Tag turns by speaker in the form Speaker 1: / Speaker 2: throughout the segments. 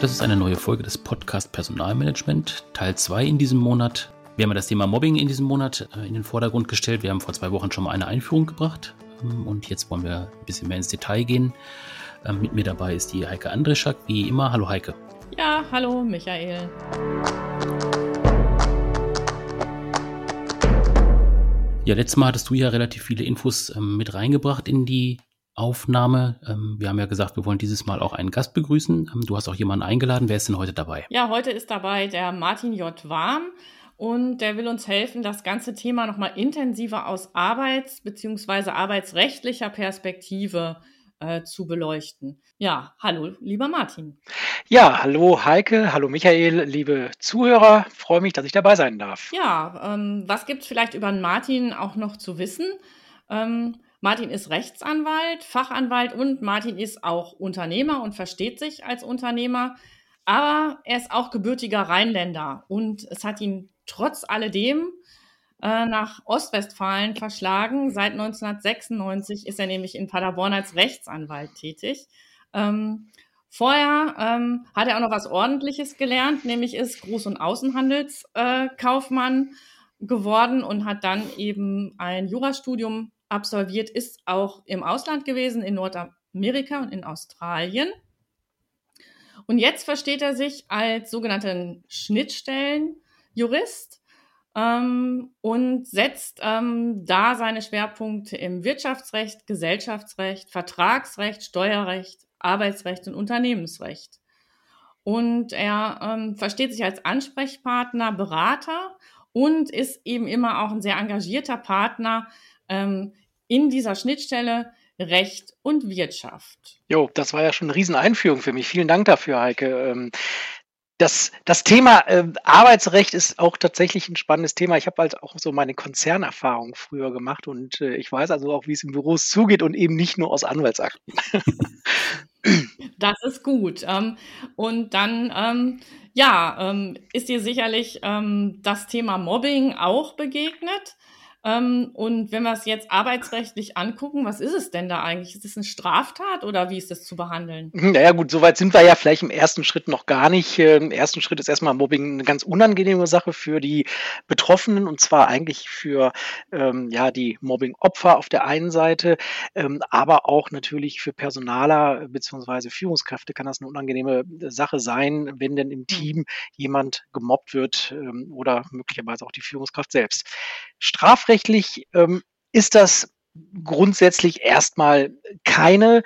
Speaker 1: Das ist eine neue Folge des Podcast Personalmanagement, Teil 2 in diesem Monat. Wir haben ja das Thema Mobbing in diesem Monat äh, in den Vordergrund gestellt. Wir haben vor zwei Wochen schon mal eine Einführung gebracht ähm, und jetzt wollen wir ein bisschen mehr ins Detail gehen. Ähm, mit mir dabei ist die Heike Andreschak, wie immer. Hallo Heike.
Speaker 2: Ja, hallo Michael.
Speaker 1: Ja, letztes Mal hattest du ja relativ viele Infos ähm, mit reingebracht in die Aufnahme. Ähm, wir haben ja gesagt, wir wollen dieses Mal auch einen Gast begrüßen. Ähm, du hast auch jemanden eingeladen. Wer ist denn heute dabei?
Speaker 2: Ja, heute ist dabei der Martin J. Warm und der will uns helfen, das ganze Thema nochmal intensiver aus arbeits- bzw. arbeitsrechtlicher Perspektive äh, zu beleuchten. Ja, hallo, lieber Martin.
Speaker 3: Ja, hallo Heike, hallo Michael, liebe Zuhörer. Freue mich, dass ich dabei sein darf.
Speaker 2: Ja, ähm, was gibt es vielleicht über Martin auch noch zu wissen? Ähm, Martin ist Rechtsanwalt, Fachanwalt und Martin ist auch Unternehmer und versteht sich als Unternehmer. Aber er ist auch gebürtiger Rheinländer und es hat ihn trotz alledem äh, nach Ostwestfalen verschlagen. Seit 1996 ist er nämlich in Paderborn als Rechtsanwalt tätig. Ähm, vorher ähm, hat er auch noch was Ordentliches gelernt, nämlich ist Groß- und Außenhandelskaufmann äh, geworden und hat dann eben ein Jurastudium absolviert, ist auch im Ausland gewesen, in Nordamerika und in Australien. Und jetzt versteht er sich als sogenannten Schnittstellenjurist ähm, und setzt ähm, da seine Schwerpunkte im Wirtschaftsrecht, Gesellschaftsrecht, Vertragsrecht, Steuerrecht, Arbeitsrecht und Unternehmensrecht. Und er ähm, versteht sich als Ansprechpartner, Berater und ist eben immer auch ein sehr engagierter Partner ähm, in dieser Schnittstelle Recht und Wirtschaft.
Speaker 3: Jo, das war ja schon eine Rieseneinführung für mich. Vielen Dank dafür, Heike. Ähm, das, das Thema äh, Arbeitsrecht ist auch tatsächlich ein spannendes Thema. Ich habe halt auch so meine Konzernerfahrung früher gemacht und äh, ich weiß also auch, wie es in Büros zugeht und eben nicht nur aus Anwaltsakten.
Speaker 2: Das ist gut. Ähm, und dann, ähm, ja, ist dir sicherlich das Thema Mobbing auch begegnet. Ähm, und wenn wir es jetzt arbeitsrechtlich angucken, was ist es denn da eigentlich? Ist es eine Straftat oder wie ist das zu behandeln?
Speaker 3: Naja gut, soweit sind wir ja vielleicht im ersten Schritt noch gar nicht. Ähm, Im ersten Schritt ist erstmal Mobbing eine ganz unangenehme Sache für die Betroffenen und zwar eigentlich für ähm, ja, die Mobbing-Opfer auf der einen Seite, ähm, aber auch natürlich für Personaler bzw. Führungskräfte kann das eine unangenehme Sache sein, wenn denn im hm. Team jemand gemobbt wird ähm, oder möglicherweise auch die Führungskraft selbst. Strafrechtlich ähm, ist das grundsätzlich erstmal keine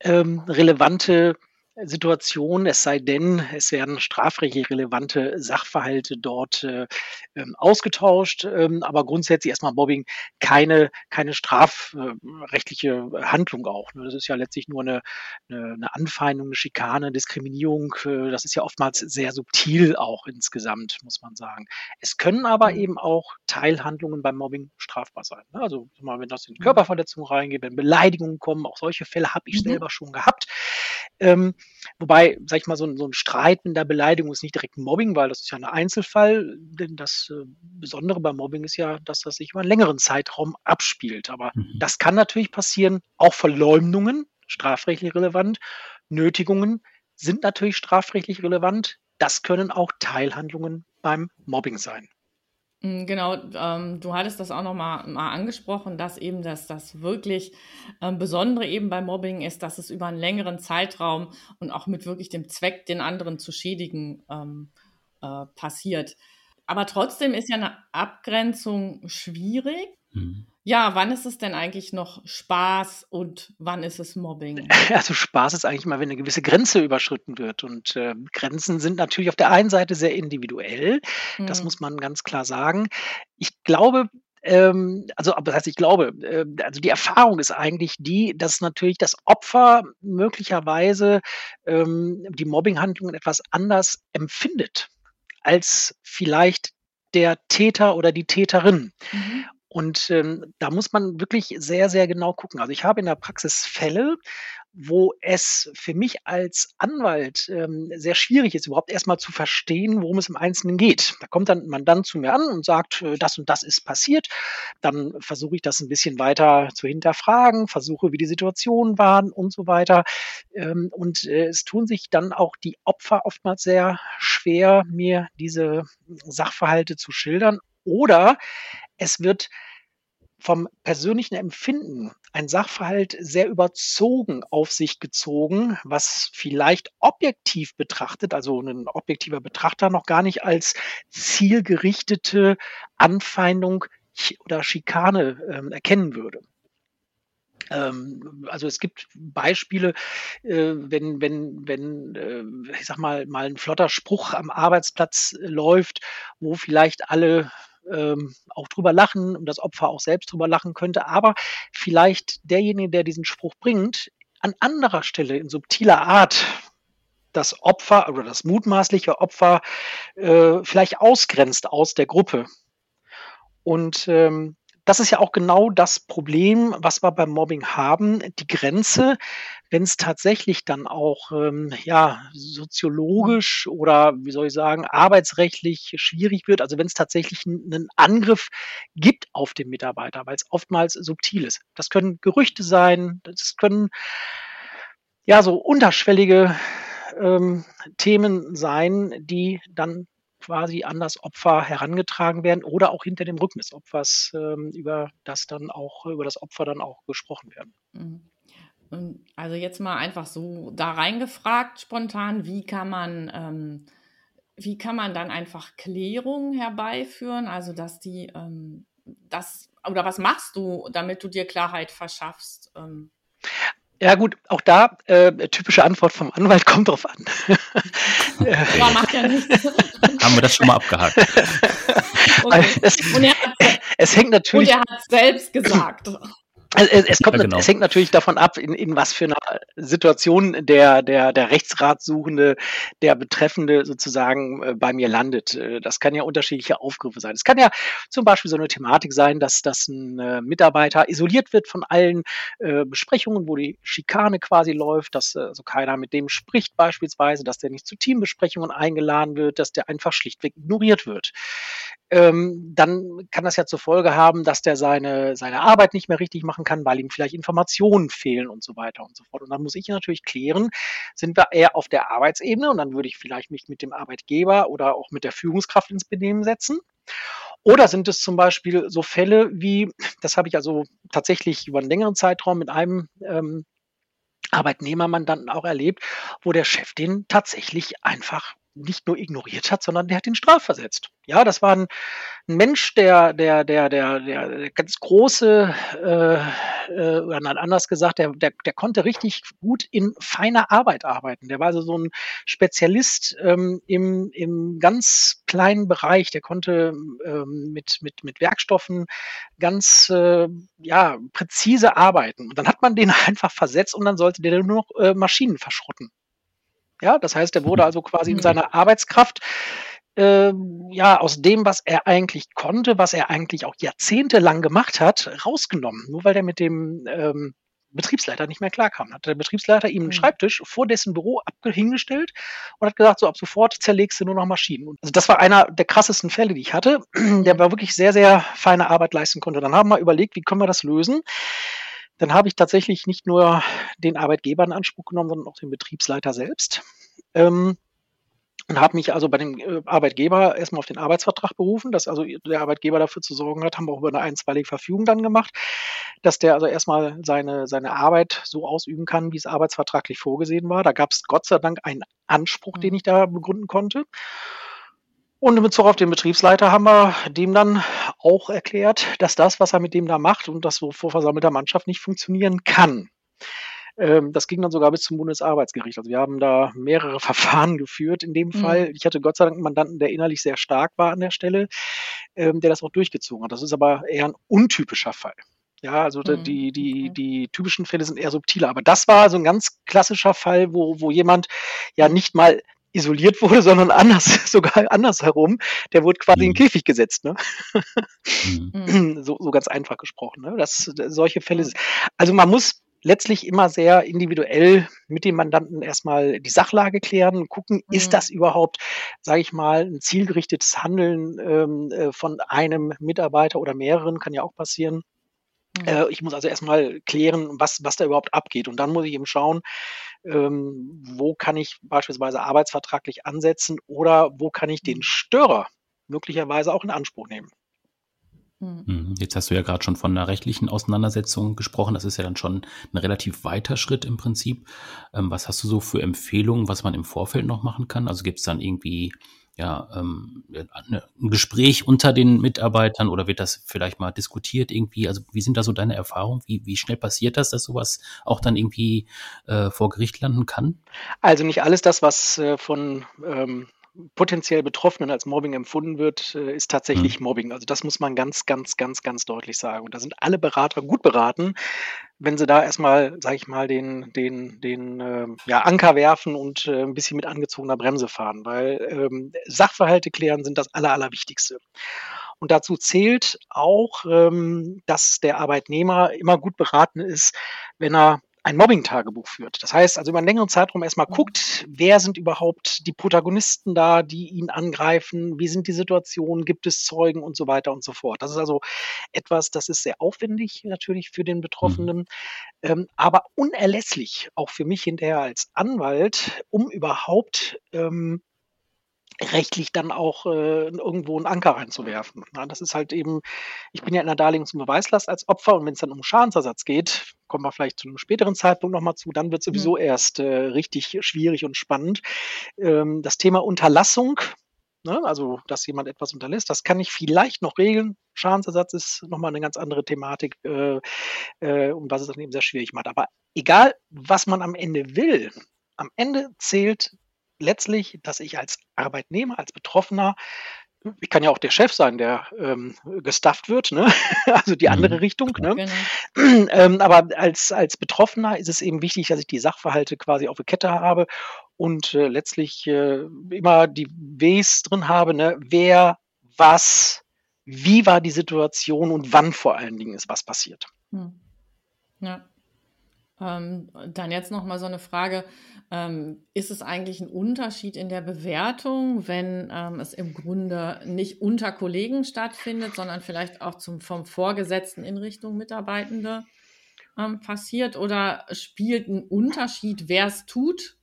Speaker 3: ähm, relevante Situation, es sei denn, es werden strafrechtlich relevante Sachverhalte dort äh, ähm, ausgetauscht, ähm, aber grundsätzlich erstmal Mobbing keine, keine strafrechtliche Handlung auch. Ne? Das ist ja letztlich nur eine, eine, eine Anfeindung, eine Schikane, Diskriminierung. Äh, das ist ja oftmals sehr subtil auch insgesamt, muss man sagen. Es können aber mhm. eben auch Teilhandlungen beim Mobbing strafbar sein. Ne? Also wenn das in mhm. Körperverletzungen reingeht, wenn Beleidigungen kommen, auch solche Fälle habe ich mhm. selber schon gehabt. Ähm, wobei, sag ich mal, so, so ein Streit in der Beleidigung ist nicht direkt Mobbing, weil das ist ja ein Einzelfall. Denn das äh, Besondere beim Mobbing ist ja, dass das sich über einen längeren Zeitraum abspielt. Aber mhm. das kann natürlich passieren. Auch Verleumdungen, strafrechtlich relevant. Nötigungen sind natürlich strafrechtlich relevant. Das können auch Teilhandlungen beim Mobbing sein.
Speaker 2: Mm, genau, ähm, du hattest das auch noch mal, angesprochen, dass eben das, das wirklich ähm, Besondere eben beim Mobbing ist, dass es über einen längeren Zeitraum und auch mit wirklich dem Zweck, den anderen zu schädigen, ähm, äh, passiert. Aber trotzdem ist ja eine Abgrenzung schwierig. Mhm. Ja, wann ist es denn eigentlich noch Spaß und wann ist es Mobbing?
Speaker 3: Also Spaß ist eigentlich immer, wenn eine gewisse Grenze überschritten wird. Und äh, Grenzen sind natürlich auf der einen Seite sehr individuell. Mhm. Das muss man ganz klar sagen. Ich glaube, ähm, also, aber das heißt, ich glaube, äh, also die Erfahrung ist eigentlich die, dass natürlich das Opfer möglicherweise ähm, die Mobbinghandlungen etwas anders empfindet als vielleicht der Täter oder die Täterin. Mhm. Und ähm, da muss man wirklich sehr, sehr genau gucken. Also ich habe in der Praxis Fälle, wo es für mich als Anwalt ähm, sehr schwierig ist, überhaupt erstmal zu verstehen, worum es im Einzelnen geht. Da kommt dann ein Mandant zu mir an und sagt, äh, das und das ist passiert. Dann versuche ich das ein bisschen weiter zu hinterfragen, versuche, wie die Situationen waren und so weiter. Ähm, und äh, es tun sich dann auch die Opfer oftmals sehr schwer, mir diese Sachverhalte zu schildern. Oder es wird vom persönlichen Empfinden ein Sachverhalt sehr überzogen auf sich gezogen, was vielleicht objektiv betrachtet, also ein objektiver Betrachter noch gar nicht als zielgerichtete Anfeindung oder Schikane äh, erkennen würde. Ähm, also es gibt Beispiele, äh, wenn, wenn, wenn, äh, ich sag mal, mal ein flotter Spruch am Arbeitsplatz läuft, wo vielleicht alle ähm, auch drüber lachen und das Opfer auch selbst drüber lachen könnte, aber vielleicht derjenige, der diesen Spruch bringt, an anderer Stelle in subtiler Art das Opfer oder das mutmaßliche Opfer äh, vielleicht ausgrenzt aus der Gruppe. Und ähm, das ist ja auch genau das Problem, was wir beim Mobbing haben. Die Grenze, wenn es tatsächlich dann auch ähm, ja, soziologisch oder wie soll ich sagen, arbeitsrechtlich schwierig wird, also wenn es tatsächlich einen Angriff gibt auf den Mitarbeiter, weil es oftmals subtil ist. Das können Gerüchte sein, das können ja so unterschwellige ähm, Themen sein, die dann quasi an das Opfer herangetragen werden oder auch hinter dem Rücken des Opfers ähm, über das dann auch, über das Opfer dann auch gesprochen werden.
Speaker 2: Mhm. Also jetzt mal einfach so da reingefragt, spontan, wie kann man, ähm, wie kann man dann einfach Klärung herbeiführen? Also dass die, ähm, das, oder was machst du, damit du dir Klarheit verschaffst? Ähm?
Speaker 3: Ja gut, auch da äh, typische Antwort vom Anwalt kommt drauf an.
Speaker 2: ja, macht ja nichts.
Speaker 1: Haben wir das schon mal abgehakt.
Speaker 3: Okay. Es, es, hängt natürlich.
Speaker 2: Und er hat es selbst gesagt.
Speaker 3: Also es, kommt, ja, genau. es hängt natürlich davon ab, in, in was für einer Situation der, der, der Rechtsratsuchende, der Betreffende sozusagen äh, bei mir landet. Äh, das kann ja unterschiedliche Aufgriffe sein. Es kann ja zum Beispiel so eine Thematik sein, dass, dass ein äh, Mitarbeiter isoliert wird von allen äh, Besprechungen, wo die Schikane quasi läuft, dass also keiner mit dem spricht beispielsweise, dass der nicht zu Teambesprechungen eingeladen wird, dass der einfach schlichtweg ignoriert wird ähm, dann kann das ja zur Folge haben, dass der seine, seine Arbeit nicht mehr richtig machen kann, weil ihm vielleicht Informationen fehlen und so weiter und so fort. Und dann muss ich natürlich klären, sind wir eher auf der Arbeitsebene und dann würde ich vielleicht mich mit dem Arbeitgeber oder auch mit der Führungskraft ins Benehmen setzen. Oder sind es zum Beispiel so Fälle wie, das habe ich also tatsächlich über einen längeren Zeitraum mit einem ähm, Arbeitnehmermandanten auch erlebt, wo der Chef den tatsächlich einfach nicht nur ignoriert hat, sondern der hat ihn strafversetzt. Ja, das war ein, ein Mensch, der, der, der, der, der ganz große, äh, äh, oder anders gesagt, der, der, der konnte richtig gut in feiner Arbeit arbeiten. Der war also so ein Spezialist ähm, im, im ganz kleinen Bereich. Der konnte ähm, mit, mit, mit Werkstoffen ganz äh, ja, präzise arbeiten. Und dann hat man den einfach versetzt und dann sollte der nur noch äh, Maschinen verschrotten. Ja, das heißt, er wurde mhm. also quasi in mhm. seiner Arbeitskraft äh, ja, aus dem, was er eigentlich konnte, was er eigentlich auch jahrzehntelang gemacht hat, rausgenommen. Nur weil er mit dem ähm, Betriebsleiter nicht mehr klarkam. Hat der Betriebsleiter ihm einen mhm. Schreibtisch vor dessen Büro hingestellt und hat gesagt, so ab sofort zerlegst du nur noch Maschinen. Also das war einer der krassesten Fälle, die ich hatte, der war wirklich sehr, sehr feine Arbeit leisten konnte. Dann haben wir überlegt, wie können wir das lösen? Dann habe ich tatsächlich nicht nur den Arbeitgeber in Anspruch genommen, sondern auch den Betriebsleiter selbst. Ähm, und habe mich also bei dem äh, Arbeitgeber erstmal auf den Arbeitsvertrag berufen, dass also der Arbeitgeber dafür zu sorgen hat, haben wir auch über eine einstweilige Verfügung dann gemacht, dass der also erstmal seine, seine Arbeit so ausüben kann, wie es arbeitsvertraglich vorgesehen war. Da gab es Gott sei Dank einen Anspruch, den mhm. ich da begründen konnte. Und in Bezug auf den Betriebsleiter haben wir dem dann auch erklärt, dass das, was er mit dem da macht und das so vor versammelter Mannschaft nicht funktionieren kann. Ähm, das ging dann sogar bis zum Bundesarbeitsgericht. Also wir haben da mehrere Verfahren geführt in dem mhm. Fall. Ich hatte Gott sei Dank einen Mandanten, der innerlich sehr stark war an der Stelle, ähm, der das auch durchgezogen hat. Das ist aber eher ein untypischer Fall. Ja, also mhm. die, die, die typischen Fälle sind eher subtiler. Aber das war so ein ganz klassischer Fall, wo, wo jemand ja nicht mal isoliert wurde, sondern anders, sogar andersherum. Der wurde quasi mhm. in den Käfig gesetzt. Ne? Mhm. So, so ganz einfach gesprochen. Ne? Das, solche Fälle. Also man muss letztlich immer sehr individuell mit dem Mandanten erstmal die Sachlage klären, gucken, mhm. ist das überhaupt, sage ich mal, ein zielgerichtetes Handeln ähm, äh, von einem Mitarbeiter oder mehreren, kann ja auch passieren. Mhm. Äh, ich muss also erstmal klären, was, was da überhaupt abgeht. Und dann muss ich eben schauen, ähm, wo kann ich beispielsweise arbeitsvertraglich ansetzen oder wo kann ich den mhm. Störer möglicherweise auch in Anspruch nehmen.
Speaker 1: Mhm. Mhm. Jetzt hast du ja gerade schon von einer rechtlichen Auseinandersetzung gesprochen. Das ist ja dann schon ein relativ weiter Schritt im Prinzip. Ähm, was hast du so für Empfehlungen, was man im Vorfeld noch machen kann? Also gibt es dann irgendwie ja, ähm, ein Gespräch unter den Mitarbeitern oder wird das vielleicht mal diskutiert irgendwie? Also wie sind da so deine Erfahrungen? Wie, wie schnell passiert das, dass sowas auch dann irgendwie äh, vor Gericht landen kann?
Speaker 3: Also nicht alles das, was äh, von ähm, potenziell Betroffenen als Mobbing empfunden wird, äh, ist tatsächlich mhm. Mobbing. Also das muss man ganz, ganz, ganz, ganz deutlich sagen. Und da sind alle Berater gut beraten, wenn sie da erstmal, sage ich mal, den, den, den äh, ja, Anker werfen und äh, ein bisschen mit angezogener Bremse fahren, weil ähm, Sachverhalte klären sind das Aller, Allerwichtigste. Und dazu zählt auch, ähm, dass der Arbeitnehmer immer gut beraten ist, wenn er ein Mobbing-Tagebuch führt. Das heißt, also über einen längeren Zeitraum erstmal mhm. guckt, wer sind überhaupt die Protagonisten da, die ihn angreifen, wie sind die Situationen, gibt es Zeugen und so weiter und so fort. Das ist also etwas, das ist sehr aufwendig natürlich für den Betroffenen, mhm. ähm, aber unerlässlich auch für mich hinterher als Anwalt, um überhaupt ähm, rechtlich dann auch äh, irgendwo einen Anker reinzuwerfen. Ja, das ist halt eben, ich bin ja in der Darlegungs- und Beweislast als Opfer und wenn es dann um Schadensersatz geht, kommen wir vielleicht zu einem späteren Zeitpunkt nochmal zu, dann wird sowieso mhm. erst äh, richtig schwierig und spannend. Ähm, das Thema Unterlassung, ne, also dass jemand etwas unterlässt, das kann ich vielleicht noch regeln. Schadensersatz ist nochmal eine ganz andere Thematik, äh, äh, und was es dann eben sehr schwierig macht. Aber egal, was man am Ende will, am Ende zählt letztlich, dass ich als Arbeitnehmer, als Betroffener, ich kann ja auch der Chef sein, der ähm, gestafft wird, ne? also die andere mhm. Richtung. Ne? Genau. Ähm, aber als, als Betroffener ist es eben wichtig, dass ich die Sachverhalte quasi auf der Kette habe und äh, letztlich äh, immer die Ws drin habe, ne? wer, was, wie war die Situation und wann vor allen Dingen ist was passiert. Hm.
Speaker 2: Ja. Ähm, dann jetzt noch mal so eine Frage. Ähm, ist es eigentlich ein Unterschied in der Bewertung, wenn ähm, es im Grunde nicht unter Kollegen stattfindet, sondern vielleicht auch zum, vom Vorgesetzten in Richtung Mitarbeitende ähm, passiert? Oder spielt ein Unterschied, wer es tut,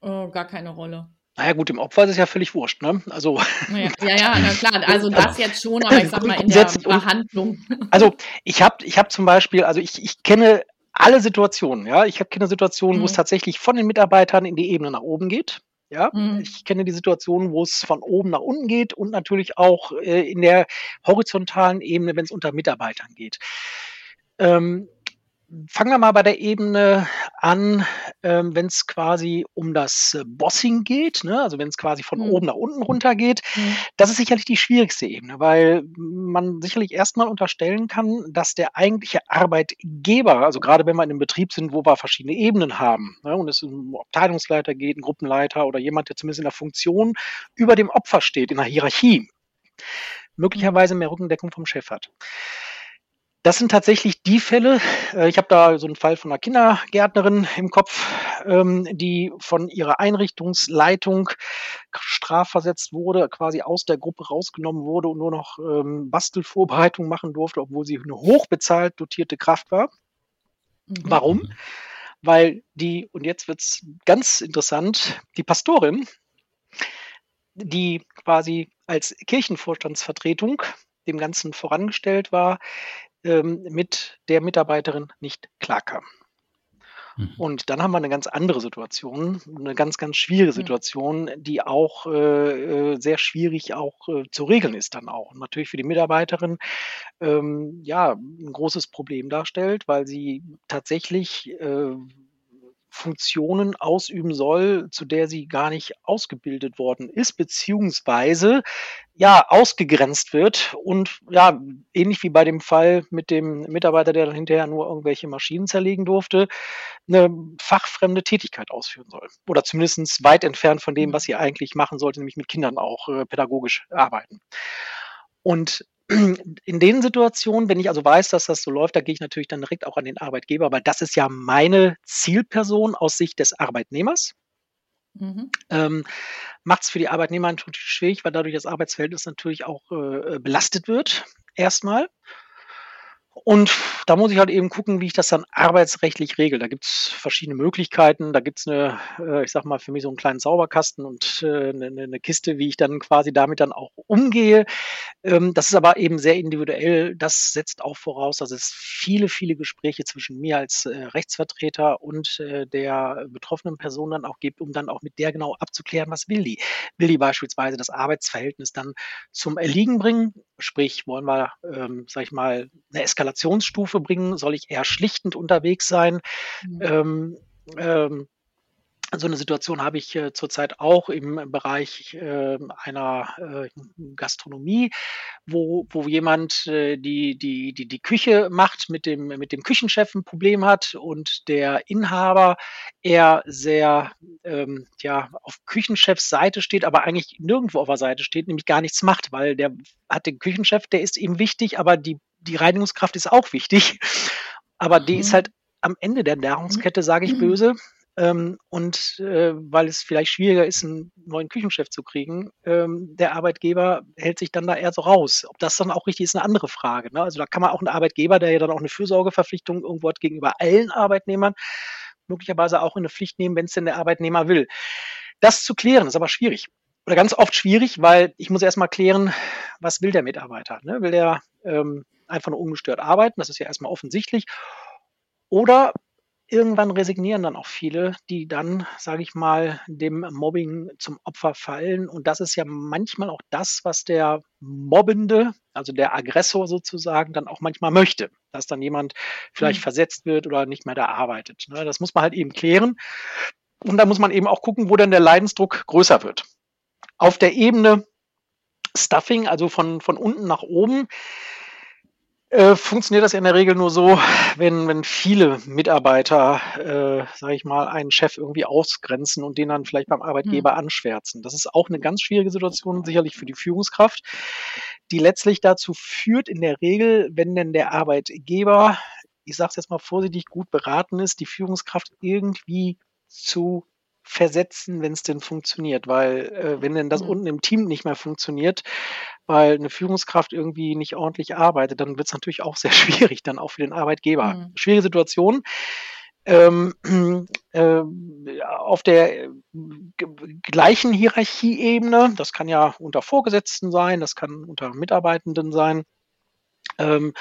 Speaker 2: äh, gar keine Rolle?
Speaker 3: Naja gut, im Opfer ist es ja völlig wurscht, ne? Also
Speaker 2: ja, ja, ja na klar, also das jetzt schon, aber ich sag mal in der Behandlung.
Speaker 3: Also ich habe ich hab zum Beispiel, also ich, ich kenne alle Situationen, ja. Ich kenne Situationen, mhm. wo es mhm. tatsächlich von den Mitarbeitern in die Ebene nach oben geht. Ja, mhm. ich kenne die Situation, wo es von oben nach unten geht und natürlich auch äh, in der horizontalen Ebene, wenn es unter Mitarbeitern geht. Ähm, fangen wir mal bei der Ebene an, ähm, wenn es quasi um das äh, Bossing geht, ne? also wenn es quasi von mhm. oben nach unten runter geht. Mhm. Das ist sicherlich die schwierigste Ebene, weil man sicherlich erstmal unterstellen kann, dass der eigentliche Arbeitgeber, also gerade wenn wir in einem Betrieb sind, wo wir verschiedene Ebenen haben ne? und es um Abteilungsleiter geht, ein Gruppenleiter oder jemand, der zumindest in der Funktion über dem Opfer steht, in der Hierarchie, möglicherweise mehr Rückendeckung vom Chef hat. Das sind tatsächlich die Fälle. Äh, ich habe da so einen Fall von einer Kindergärtnerin im Kopf, ähm, die von ihrer Einrichtungsleitung strafversetzt wurde, quasi aus der Gruppe rausgenommen wurde und nur noch ähm, Bastelvorbereitungen machen durfte, obwohl sie eine hochbezahlt dotierte Kraft war. Mhm. Warum? Weil die, und jetzt wird's ganz interessant, die Pastorin, die quasi als Kirchenvorstandsvertretung dem Ganzen vorangestellt war, ähm, mit der Mitarbeiterin nicht klarkam. Mhm. Und dann haben wir eine ganz andere Situation, eine ganz, ganz schwierige Situation, die auch äh, äh, sehr schwierig auch äh, zu regeln ist dann auch. Und natürlich für die Mitarbeiterin ähm, ja ein großes Problem darstellt, weil sie tatsächlich äh, Funktionen ausüben soll, zu der sie gar nicht ausgebildet worden ist, beziehungsweise ja ausgegrenzt wird und ja, ähnlich wie bei dem Fall mit dem Mitarbeiter, der dann hinterher nur irgendwelche Maschinen zerlegen durfte, eine fachfremde Tätigkeit ausführen soll. Oder zumindest weit entfernt von dem, was sie eigentlich machen sollte, nämlich mit Kindern auch äh, pädagogisch arbeiten. Und in den Situationen, wenn ich also weiß, dass das so läuft, da gehe ich natürlich dann direkt auch an den Arbeitgeber, weil das ist ja meine Zielperson aus Sicht des Arbeitnehmers. Mhm. Ähm, Macht es für die Arbeitnehmer natürlich schwierig, weil dadurch das Arbeitsverhältnis natürlich auch äh, belastet wird, erstmal. Und da muss ich halt eben gucken, wie ich das dann arbeitsrechtlich regel. Da gibt es verschiedene Möglichkeiten. Da gibt es eine, äh, ich sag mal, für mich so einen kleinen Sauberkasten und äh, eine, eine Kiste, wie ich dann quasi damit dann auch umgehe. Ähm, das ist aber eben sehr individuell. Das setzt auch voraus, dass es viele, viele Gespräche zwischen mir als äh, Rechtsvertreter und der betroffenen Person dann auch gibt, um dann auch mit der genau abzuklären, was will die. Will die beispielsweise das Arbeitsverhältnis dann zum Erliegen bringen? Sprich, wollen wir, ähm, sag ich mal, eine Eskalationsstufe bringen? Soll ich eher schlichtend unterwegs sein? Mhm. Ähm, ähm, so eine Situation habe ich äh, zurzeit auch im Bereich äh, einer äh, Gastronomie, wo, wo jemand äh, die, die, die, die Küche macht, mit dem, mit dem Küchenchef ein Problem hat und der Inhaber eher sehr ähm, ja, auf Küchenchefs Seite steht, aber eigentlich nirgendwo auf der Seite steht, nämlich gar nichts macht, weil der hat den Küchenchef, der ist ihm wichtig, aber die, die Reinigungskraft ist auch wichtig. Aber die ist mhm. halt am Ende der Nahrungskette, sage ich mhm. böse, ähm, und äh, weil es vielleicht schwieriger ist, einen neuen Küchenchef zu kriegen, ähm, der Arbeitgeber hält sich dann da eher so raus. Ob das dann auch richtig ist, eine andere Frage. Ne? Also da kann man auch einen Arbeitgeber, der ja dann auch eine Fürsorgeverpflichtung irgendwo hat gegenüber allen Arbeitnehmern, möglicherweise auch in eine Pflicht nehmen, wenn es denn der Arbeitnehmer will. Das zu klären ist aber schwierig. Oder ganz oft schwierig, weil ich muss erstmal klären, was will der Mitarbeiter? Ne? Will der ähm, einfach nur ungestört arbeiten? Das ist ja erstmal offensichtlich. Oder irgendwann resignieren dann auch viele, die dann, sage ich mal, dem Mobbing zum Opfer fallen. Und das ist ja manchmal auch das, was der Mobbende, also der Aggressor sozusagen, dann auch manchmal möchte, dass dann jemand vielleicht mhm. versetzt wird oder nicht mehr da arbeitet. Ne? Das muss man halt eben klären. Und da muss man eben auch gucken, wo dann der Leidensdruck größer wird. Auf der Ebene Stuffing, also von, von unten nach oben, äh, funktioniert das in der Regel nur so, wenn, wenn viele Mitarbeiter, äh, sage ich mal, einen Chef irgendwie ausgrenzen und den dann vielleicht beim Arbeitgeber mhm. anschwärzen. Das ist auch eine ganz schwierige Situation, sicherlich für die Führungskraft, die letztlich dazu führt, in der Regel, wenn denn der Arbeitgeber, ich sage es jetzt mal vorsichtig, gut beraten ist, die Führungskraft irgendwie zu versetzen, wenn es denn funktioniert. Weil äh, wenn denn das mhm. unten im Team nicht mehr funktioniert, weil eine Führungskraft irgendwie nicht ordentlich arbeitet, dann wird es natürlich auch sehr schwierig, dann auch für den Arbeitgeber. Mhm. Schwierige Situation. Ähm, äh, auf der gleichen Hierarchieebene, das kann ja unter Vorgesetzten sein, das kann unter Mitarbeitenden sein, ähm,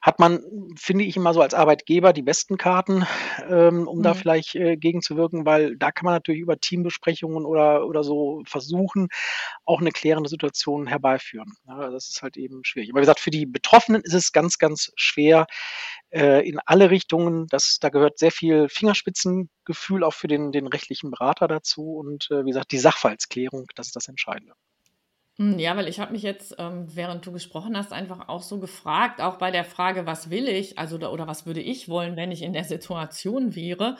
Speaker 3: hat man, finde ich, immer so als Arbeitgeber die besten Karten, ähm, um mhm. da vielleicht äh, gegenzuwirken, weil da kann man natürlich über Teambesprechungen oder, oder so versuchen, auch eine klärende Situation herbeiführen. Ja, das ist halt eben schwierig. Aber wie gesagt, für die Betroffenen ist es ganz, ganz schwer äh, in alle Richtungen. Das, da gehört sehr viel Fingerspitzengefühl auch für den, den rechtlichen Berater dazu und äh, wie gesagt, die Sachverhaltsklärung, das ist das Entscheidende.
Speaker 2: Hm, ja, weil ich habe mich jetzt, ähm, während du gesprochen hast, einfach auch so gefragt, auch bei der Frage, was will ich, also oder, oder was würde ich wollen, wenn ich in der Situation wäre.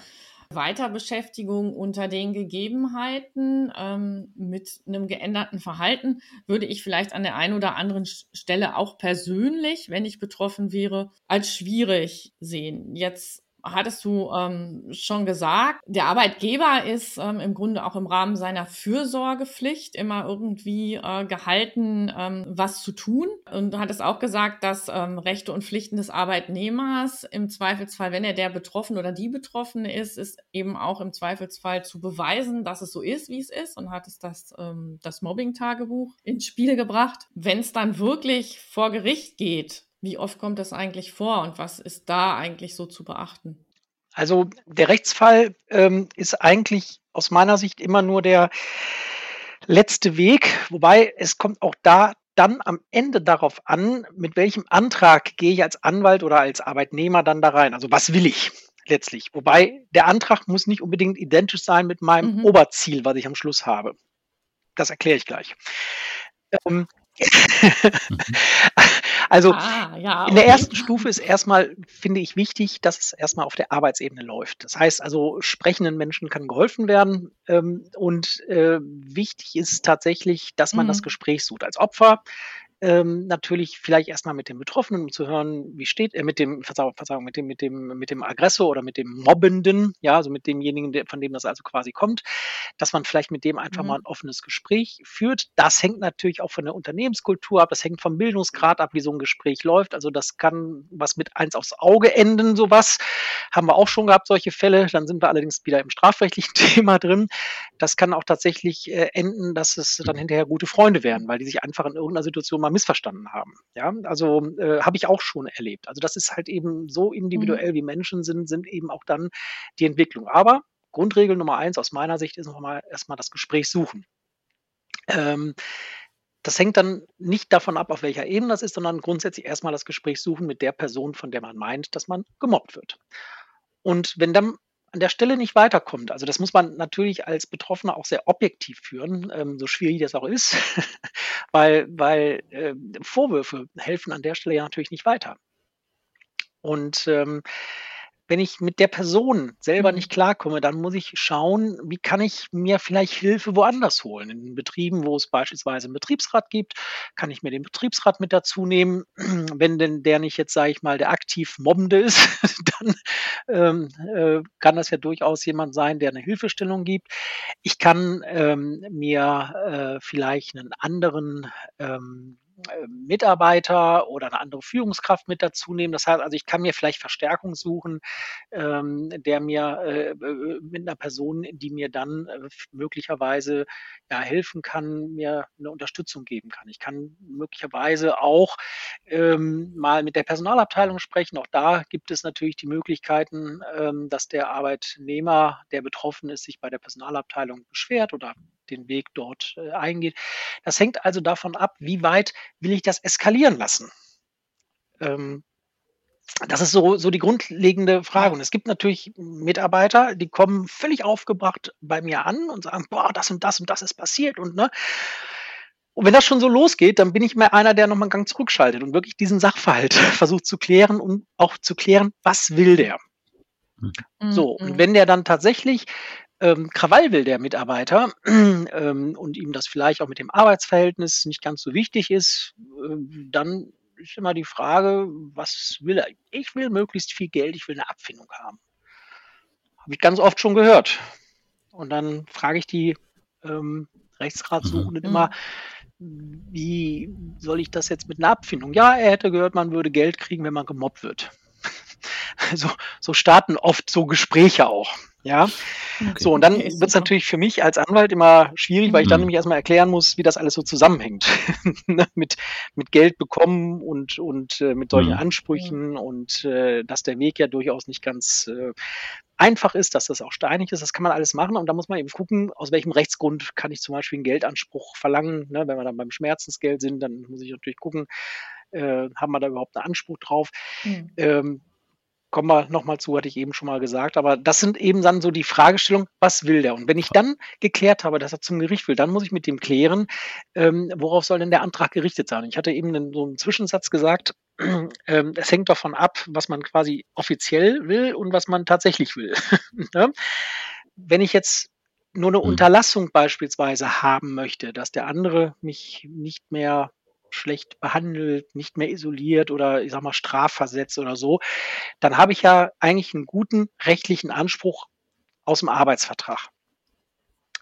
Speaker 2: Weiterbeschäftigung unter den Gegebenheiten ähm, mit einem geänderten Verhalten würde ich vielleicht an der einen oder anderen Stelle auch persönlich, wenn ich betroffen wäre, als schwierig sehen. Jetzt hattest du ähm, schon gesagt, der Arbeitgeber ist ähm, im Grunde auch im Rahmen seiner Fürsorgepflicht immer irgendwie äh, gehalten, ähm, was zu tun. Und du hattest auch gesagt, dass ähm, Rechte und Pflichten des Arbeitnehmers im Zweifelsfall, wenn er der Betroffene oder die Betroffene ist, ist eben auch im Zweifelsfall zu beweisen, dass es so ist, wie es ist. Und hattest das, ähm, das Mobbing-Tagebuch ins Spiel gebracht. Wenn es dann wirklich vor Gericht geht, wie oft kommt das eigentlich vor und was ist da eigentlich so zu beachten?
Speaker 3: Also der Rechtsfall ähm, ist eigentlich aus meiner Sicht immer nur der letzte Weg, wobei es kommt auch da dann am Ende darauf an, mit welchem Antrag gehe ich als Anwalt oder als Arbeitnehmer dann da rein. Also was will ich? letztlich. Wobei der Antrag muss nicht unbedingt identisch sein mit meinem mhm. Oberziel, was ich am Schluss habe. Das erkläre ich gleich. Ähm, also ah, ja, okay. in der ersten Stufe ist erstmal, finde ich, wichtig, dass es erstmal auf der Arbeitsebene läuft. Das heißt also, sprechenden Menschen kann geholfen werden. Ähm, und äh, wichtig ist tatsächlich, dass man mhm. das Gespräch sucht. Als Opfer ähm, natürlich vielleicht erstmal mit dem Betroffenen, um zu hören, wie steht er mit dem, Verzeihung, Verzeihung, mit dem, mit dem, mit dem Aggressor oder mit dem Mobbenden, ja, also mit demjenigen, der, von dem das also quasi kommt, dass man vielleicht mit dem einfach mhm. mal ein offenes Gespräch führt. Das hängt natürlich auch von der Unternehmenskultur ab, das hängt vom Bildungsgrad ab, wie so ein Gespräch läuft. Also das kann was mit eins aufs Auge enden, sowas. Haben wir auch schon gehabt, solche Fälle. Dann sind wir allerdings wieder im strafrechtlichen Thema drin. Das kann auch tatsächlich äh, enden, dass es dann hinterher gute Freunde werden, weil die sich einfach in irgendeiner Situation mal missverstanden haben. Ja, also äh, habe ich auch schon erlebt. Also das ist halt eben so individuell, mhm. wie Menschen sind, sind eben auch dann die Entwicklung. Aber Grundregel Nummer eins aus meiner Sicht ist nochmal erstmal das Gespräch suchen. Ähm, das hängt dann nicht davon ab, auf welcher Ebene das ist, sondern grundsätzlich erstmal das Gespräch suchen mit der Person, von der man meint, dass man gemobbt wird. Und wenn dann an der Stelle nicht weiterkommt. Also das muss man natürlich als Betroffener auch sehr objektiv führen, ähm, so schwierig das auch ist, weil, weil äh, Vorwürfe helfen an der Stelle ja natürlich nicht weiter. Und ähm, wenn ich mit der Person selber mhm. nicht klarkomme, dann muss ich schauen, wie kann ich mir vielleicht Hilfe woanders holen. In Betrieben, wo es beispielsweise einen Betriebsrat gibt, kann ich mir den Betriebsrat mit dazu nehmen. Wenn denn der nicht jetzt, sage ich mal, der aktiv Mobbende ist, dann ähm, äh, kann das ja durchaus jemand sein, der eine Hilfestellung gibt. Ich kann ähm, mir äh, vielleicht einen anderen ähm, äh, Mitarbeiter oder eine andere Führungskraft mit dazu nehmen. Das heißt also, ich kann mir vielleicht Verstärkung suchen, ähm, der mir äh, äh, mit einer Person, die mir dann äh, möglicherweise ja, helfen kann, mir eine Unterstützung geben kann. Ich kann möglicherweise auch ähm, mal mit der Personalabteilung sprechen. Auch da gibt es natürlich die Möglichkeiten, ähm, dass der Arbeitnehmer, der betroffen ist, sich bei der Personalabteilung beschwert oder den Weg dort äh, eingeht. Das hängt also davon ab, wie weit will ich das eskalieren lassen. Ähm, das ist so, so die grundlegende Frage. Und es gibt natürlich Mitarbeiter, die kommen völlig aufgebracht bei mir an und sagen, boah, das und das und das ist passiert und ne. Und wenn das schon so losgeht, dann bin ich mehr einer, der nochmal einen Gang zurückschaltet und wirklich diesen Sachverhalt versucht zu klären und auch zu klären, was will der? Mhm. So, und mhm. wenn der dann tatsächlich ähm, Krawall will, der Mitarbeiter, ähm, und ihm das vielleicht auch mit dem Arbeitsverhältnis nicht ganz so wichtig ist, äh, dann ist immer die Frage, was will er? Ich will möglichst viel Geld, ich will eine Abfindung haben. Habe ich ganz oft schon gehört. Und dann frage ich die ähm, Rechtsratsuchenden mhm. immer, wie soll ich das jetzt mit einer Abfindung? Ja, er hätte gehört, man würde Geld kriegen, wenn man gemobbt wird. so, so starten oft so Gespräche auch. Ja. Okay. So, und dann okay, wird es natürlich für mich als Anwalt immer schwierig, weil ich dann mhm. nämlich erstmal erklären muss, wie das alles so zusammenhängt. Ne, mit, mit Geld bekommen und, und äh, mit solchen mhm. Ansprüchen und äh, dass der Weg ja durchaus nicht ganz äh, einfach ist, dass das auch steinig ist. Das kann man alles machen und da muss man eben gucken, aus welchem Rechtsgrund kann ich zum Beispiel einen Geldanspruch verlangen. Ne, wenn wir dann beim Schmerzensgeld sind, dann muss ich natürlich gucken, äh, haben wir da überhaupt einen Anspruch drauf. Mhm. Ähm, kommen wir nochmal zu, hatte ich eben schon mal gesagt. Aber das sind eben dann so die Fragestellungen, was will der? Und wenn ich dann geklärt habe, dass er zum Gericht will, dann muss ich mit dem klären, ähm, worauf soll denn der Antrag gerichtet sein? Ich hatte eben einen, so einen Zwischensatz gesagt, ähm, es hängt davon ab, was man quasi offiziell will und was man tatsächlich will. ja? Wenn ich jetzt nur eine mhm. Unterlassung beispielsweise haben möchte, dass der andere mich nicht mehr schlecht behandelt, nicht mehr isoliert oder ich sag mal strafversetzt oder so, dann habe ich ja eigentlich einen guten rechtlichen Anspruch aus dem Arbeitsvertrag.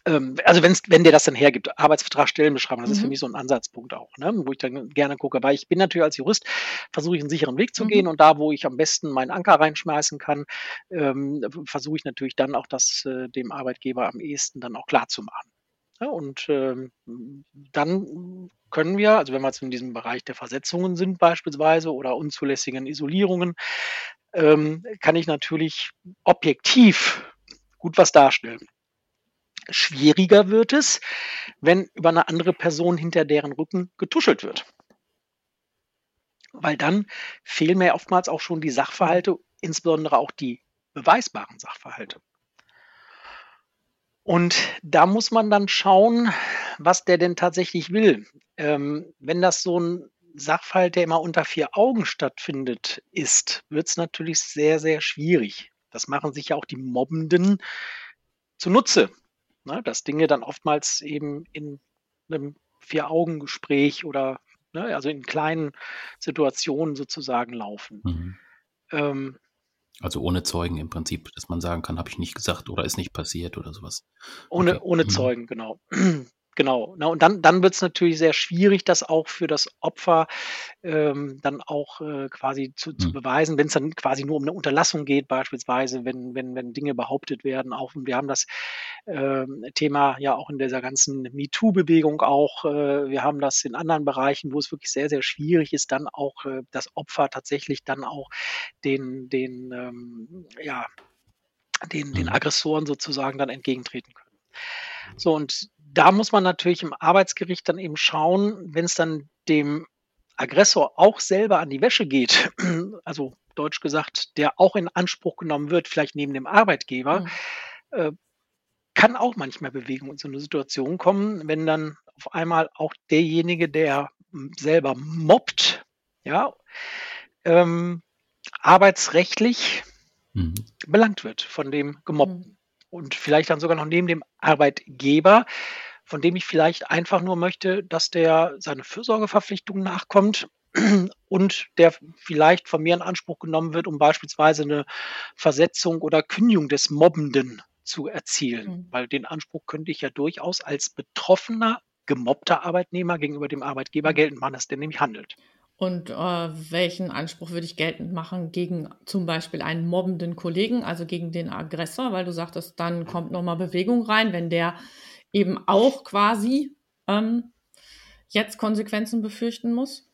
Speaker 3: Ähm, also wenn's, wenn der das dann hergibt, Arbeitsvertrag, Stellenbeschreibung, das mhm. ist für mhm. mich so ein Ansatzpunkt auch, ne, wo ich dann gerne gucke, weil ich bin natürlich als Jurist, versuche ich einen sicheren Weg zu mhm. gehen und da, wo ich am besten meinen Anker reinschmeißen kann, ähm, versuche ich natürlich dann auch das äh, dem Arbeitgeber am ehesten dann auch klar zu machen. Ja, und ähm, dann können wir, also wenn wir jetzt in diesem Bereich der Versetzungen sind beispielsweise oder unzulässigen Isolierungen, ähm, kann ich natürlich objektiv gut was darstellen. Schwieriger wird es, wenn über eine andere Person hinter deren Rücken getuschelt wird. Weil dann fehlen mir oftmals auch schon die Sachverhalte, insbesondere auch die beweisbaren Sachverhalte. Und da muss man dann schauen, was der denn tatsächlich will. Ähm, wenn das so ein Sachverhalt, der immer unter vier Augen stattfindet, ist, wird es natürlich sehr, sehr schwierig. Das machen sich ja auch die Mobbenden zunutze, ne? dass Dinge dann oftmals eben in einem Vier-Augen-Gespräch oder ne, also in kleinen Situationen sozusagen laufen. Mhm.
Speaker 1: Ähm, also ohne Zeugen im Prinzip, dass man sagen kann, habe ich nicht gesagt oder ist nicht passiert oder sowas.
Speaker 3: Ohne, okay. ohne mhm. Zeugen, genau. Genau. Na, und dann, dann wird es natürlich sehr schwierig, das auch für das Opfer ähm, dann auch äh, quasi zu, zu mhm. beweisen, wenn es dann quasi nur um eine Unterlassung geht, beispielsweise, wenn, wenn, wenn Dinge behauptet werden. Auch wir haben das äh, Thema ja auch in dieser ganzen MeToo-Bewegung auch. Äh, wir haben das in anderen Bereichen, wo es wirklich sehr, sehr schwierig ist, dann auch äh, das Opfer tatsächlich dann auch den, den, ähm, ja, den, den mhm. Aggressoren sozusagen dann entgegentreten können. So, und da muss man natürlich im Arbeitsgericht dann eben schauen, wenn es dann dem Aggressor auch selber an die Wäsche geht, also deutsch gesagt, der auch in Anspruch genommen wird, vielleicht neben dem Arbeitgeber, mhm. äh, kann auch manchmal Bewegung in so eine Situation kommen, wenn dann auf einmal auch derjenige, der selber mobbt, ja, ähm, arbeitsrechtlich mhm. belangt wird von dem Gemobbten. Mhm und vielleicht dann sogar noch neben dem Arbeitgeber, von dem ich vielleicht einfach nur möchte, dass der seine Fürsorgeverpflichtungen nachkommt und der vielleicht von mir in Anspruch genommen wird, um beispielsweise eine Versetzung oder Kündigung des Mobbenden zu erzielen. Mhm. Weil den Anspruch könnte ich ja durchaus als betroffener, gemobbter Arbeitnehmer gegenüber dem Arbeitgeber mhm. geltend machen, dass der nämlich handelt.
Speaker 2: Und äh, welchen Anspruch würde ich geltend machen gegen zum Beispiel einen mobbenden Kollegen, also gegen den Aggressor, weil du sagtest, dann kommt nochmal Bewegung rein, wenn der eben auch quasi ähm, jetzt Konsequenzen befürchten muss?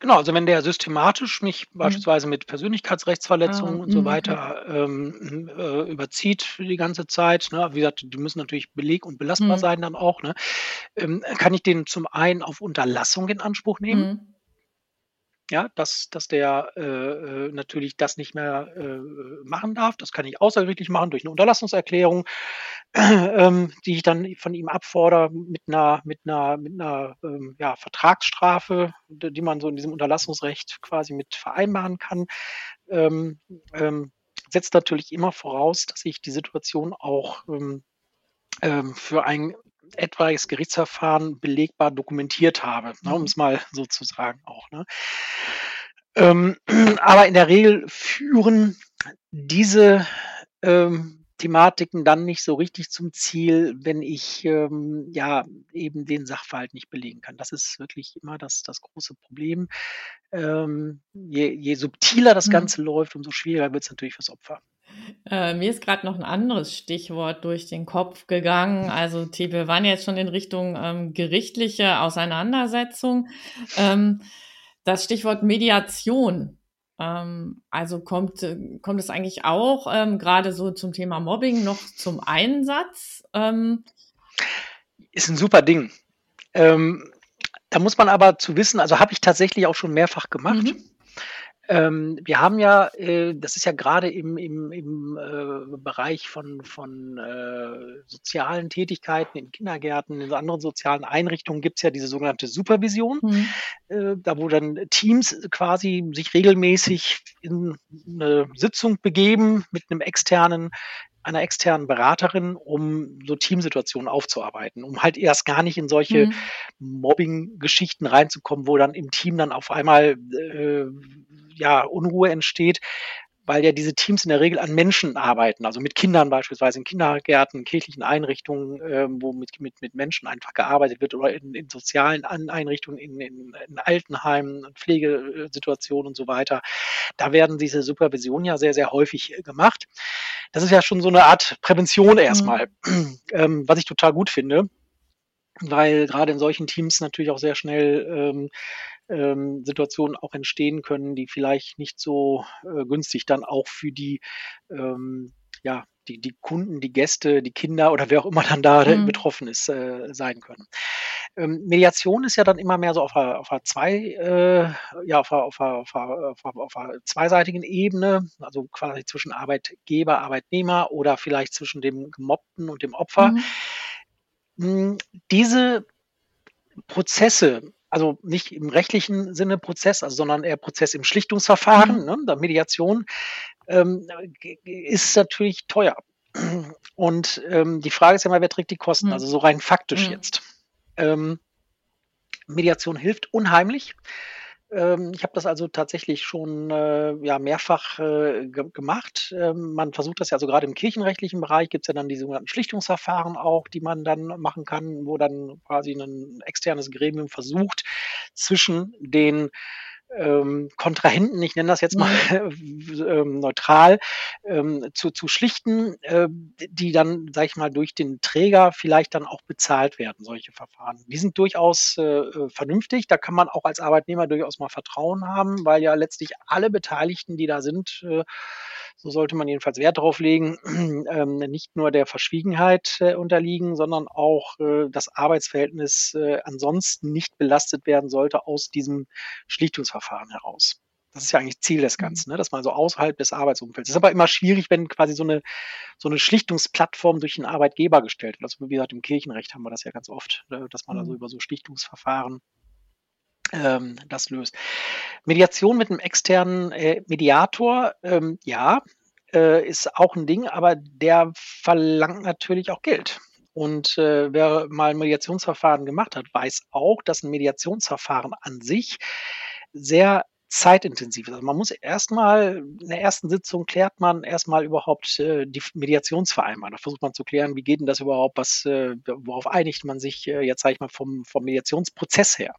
Speaker 3: Genau, also wenn der systematisch mich mhm. beispielsweise mit Persönlichkeitsrechtsverletzungen ah, und so mhm, weiter ähm, äh, überzieht für die ganze Zeit, ne, wie gesagt, die müssen natürlich beleg- und belastbar mhm. sein dann auch, ne, ähm, kann ich den zum einen auf Unterlassung in Anspruch nehmen. Mhm ja, dass, dass der äh, äh, natürlich das nicht mehr äh, machen darf. Das kann ich außergerichtlich machen durch eine Unterlassungserklärung, ähm, die ich dann von ihm abfordere mit einer, mit einer, mit einer ähm, ja, Vertragsstrafe, die man so in diesem Unterlassungsrecht quasi mit vereinbaren kann. Ähm, ähm, setzt natürlich immer voraus, dass ich die Situation auch ähm, ähm, für ein etwaiges Gerichtsverfahren belegbar dokumentiert habe, ne, um mhm. es mal so zu sagen auch. Ne. Ähm, aber in der Regel führen diese ähm, Thematiken dann nicht so richtig zum Ziel, wenn ich ähm, ja eben den Sachverhalt nicht belegen kann. Das ist wirklich immer das, das große Problem. Ähm, je, je subtiler das mhm. Ganze mhm. läuft, umso schwieriger wird es natürlich fürs Opfer.
Speaker 2: Äh, mir ist gerade noch ein anderes Stichwort durch den Kopf gegangen. Also, wir waren jetzt schon in Richtung ähm, gerichtliche Auseinandersetzung. Ähm, das Stichwort Mediation. Ähm, also kommt, kommt es eigentlich auch ähm, gerade so zum Thema Mobbing noch zum Einsatz? Ähm,
Speaker 3: ist ein super Ding. Ähm, da muss man aber zu wissen, also habe ich tatsächlich auch schon mehrfach gemacht. Mhm. Ähm, wir haben ja, äh, das ist ja gerade im, im, im äh, Bereich von, von äh, sozialen Tätigkeiten in Kindergärten, in anderen sozialen Einrichtungen gibt es ja diese sogenannte Supervision, mhm. Da wo dann Teams quasi sich regelmäßig in eine Sitzung begeben mit einem externen einer externen Beraterin, um so Teamsituationen aufzuarbeiten, um halt erst gar nicht in solche mhm. Mobbing-Geschichten reinzukommen, wo dann im Team dann auf einmal äh, ja, Unruhe entsteht, weil ja diese Teams in der Regel an Menschen arbeiten, also mit Kindern beispielsweise in Kindergärten, kirchlichen Einrichtungen, äh, wo mit, mit, mit Menschen einfach gearbeitet wird oder in, in sozialen Einrichtungen, in, in, in Altenheimen, Pflegesituationen und so weiter. Da werden diese Supervisionen ja sehr, sehr häufig äh, gemacht. Das ist ja schon so eine Art Prävention erstmal, mhm. ähm, was ich total gut finde weil gerade in solchen Teams natürlich auch sehr schnell ähm, ähm, Situationen auch entstehen können, die vielleicht nicht so äh, günstig dann auch für die ähm, ja, die, die Kunden, die Gäste, die Kinder oder wer auch immer dann da mhm. betroffen ist, äh, sein können. Ähm, Mediation ist ja dann immer mehr so auf einer, auf einer zwei, äh, ja, auf einer, auf, einer, auf, einer, auf einer zweiseitigen Ebene, also quasi zwischen Arbeitgeber, Arbeitnehmer oder vielleicht zwischen dem Gemobbten und dem Opfer. Mhm. Hm, diese Prozesse, also nicht im rechtlichen Sinne Prozess, also, sondern eher Prozess im Schlichtungsverfahren, mhm. ne, der Mediation, ähm, ist natürlich teuer. Und ähm, die Frage ist ja mal, wer trägt die Kosten? Mhm. Also so rein faktisch mhm. jetzt. Ähm, Mediation hilft unheimlich. Ähm, ich habe das also tatsächlich schon äh, ja, mehrfach äh, ge gemacht. Ähm, man versucht das ja, also gerade im kirchenrechtlichen Bereich gibt es ja dann die sogenannten Schlichtungsverfahren auch, die man dann machen kann, wo dann quasi ein externes Gremium versucht, zwischen den ähm, Kontrahenten, ich nenne das jetzt mal mhm. ähm, neutral, ähm, zu, zu schlichten, äh, die dann, sage ich mal, durch den Träger vielleicht dann auch bezahlt werden, solche Verfahren. Die sind durchaus äh, äh, vernünftig, da kann man auch als Arbeitnehmer durchaus mal Vertrauen haben, weil ja letztlich alle Beteiligten, die da sind, äh, so sollte man jedenfalls Wert darauf legen, ähm, nicht nur der Verschwiegenheit äh, unterliegen, sondern auch äh, das Arbeitsverhältnis äh, ansonsten nicht belastet werden sollte aus diesem Schlichtungsverfahren heraus. Das ist ja eigentlich Ziel des mhm. Ganzen, ne? dass man so außerhalb des Arbeitsumfelds. Das ist aber immer schwierig, wenn quasi so eine, so eine Schlichtungsplattform durch einen Arbeitgeber gestellt wird. Also wie gesagt, im Kirchenrecht haben wir das ja ganz oft, ne? dass man also über so Schlichtungsverfahren ähm, das löst. Mediation mit einem externen äh, Mediator, ähm, ja, äh, ist auch ein Ding, aber der verlangt natürlich auch Geld. Und äh, wer mal ein Mediationsverfahren gemacht hat, weiß auch, dass ein Mediationsverfahren an sich sehr zeitintensiv ist. Also man muss erstmal, in der ersten Sitzung klärt man erstmal überhaupt äh, die Mediationsvereinbarung. Da versucht man zu klären, wie geht denn das überhaupt, was, äh, worauf einigt man sich äh, jetzt, sage ich mal, vom, vom Mediationsprozess her.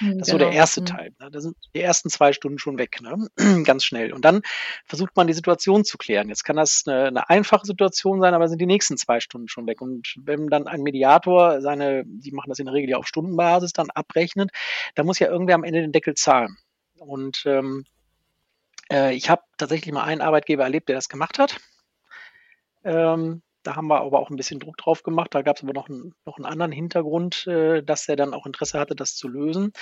Speaker 3: Mhm, das ist so der genau, erste mhm. Teil. Ne? Da sind die ersten zwei Stunden schon weg, ne? ganz schnell. Und dann versucht man die Situation zu klären. Jetzt kann das eine, eine einfache Situation sein, aber sind die nächsten zwei Stunden schon weg. Und wenn dann ein Mediator seine, die machen das in der Regel ja auf Stundenbasis, dann abrechnet, dann muss ja irgendwer am Ende den Deckel zahlen. Und ähm, äh, ich habe tatsächlich mal einen Arbeitgeber erlebt, der das gemacht hat. Ähm, da haben wir aber auch ein bisschen Druck drauf gemacht. Da gab es aber noch, ein, noch einen anderen Hintergrund, äh, dass er dann auch Interesse hatte, das zu lösen.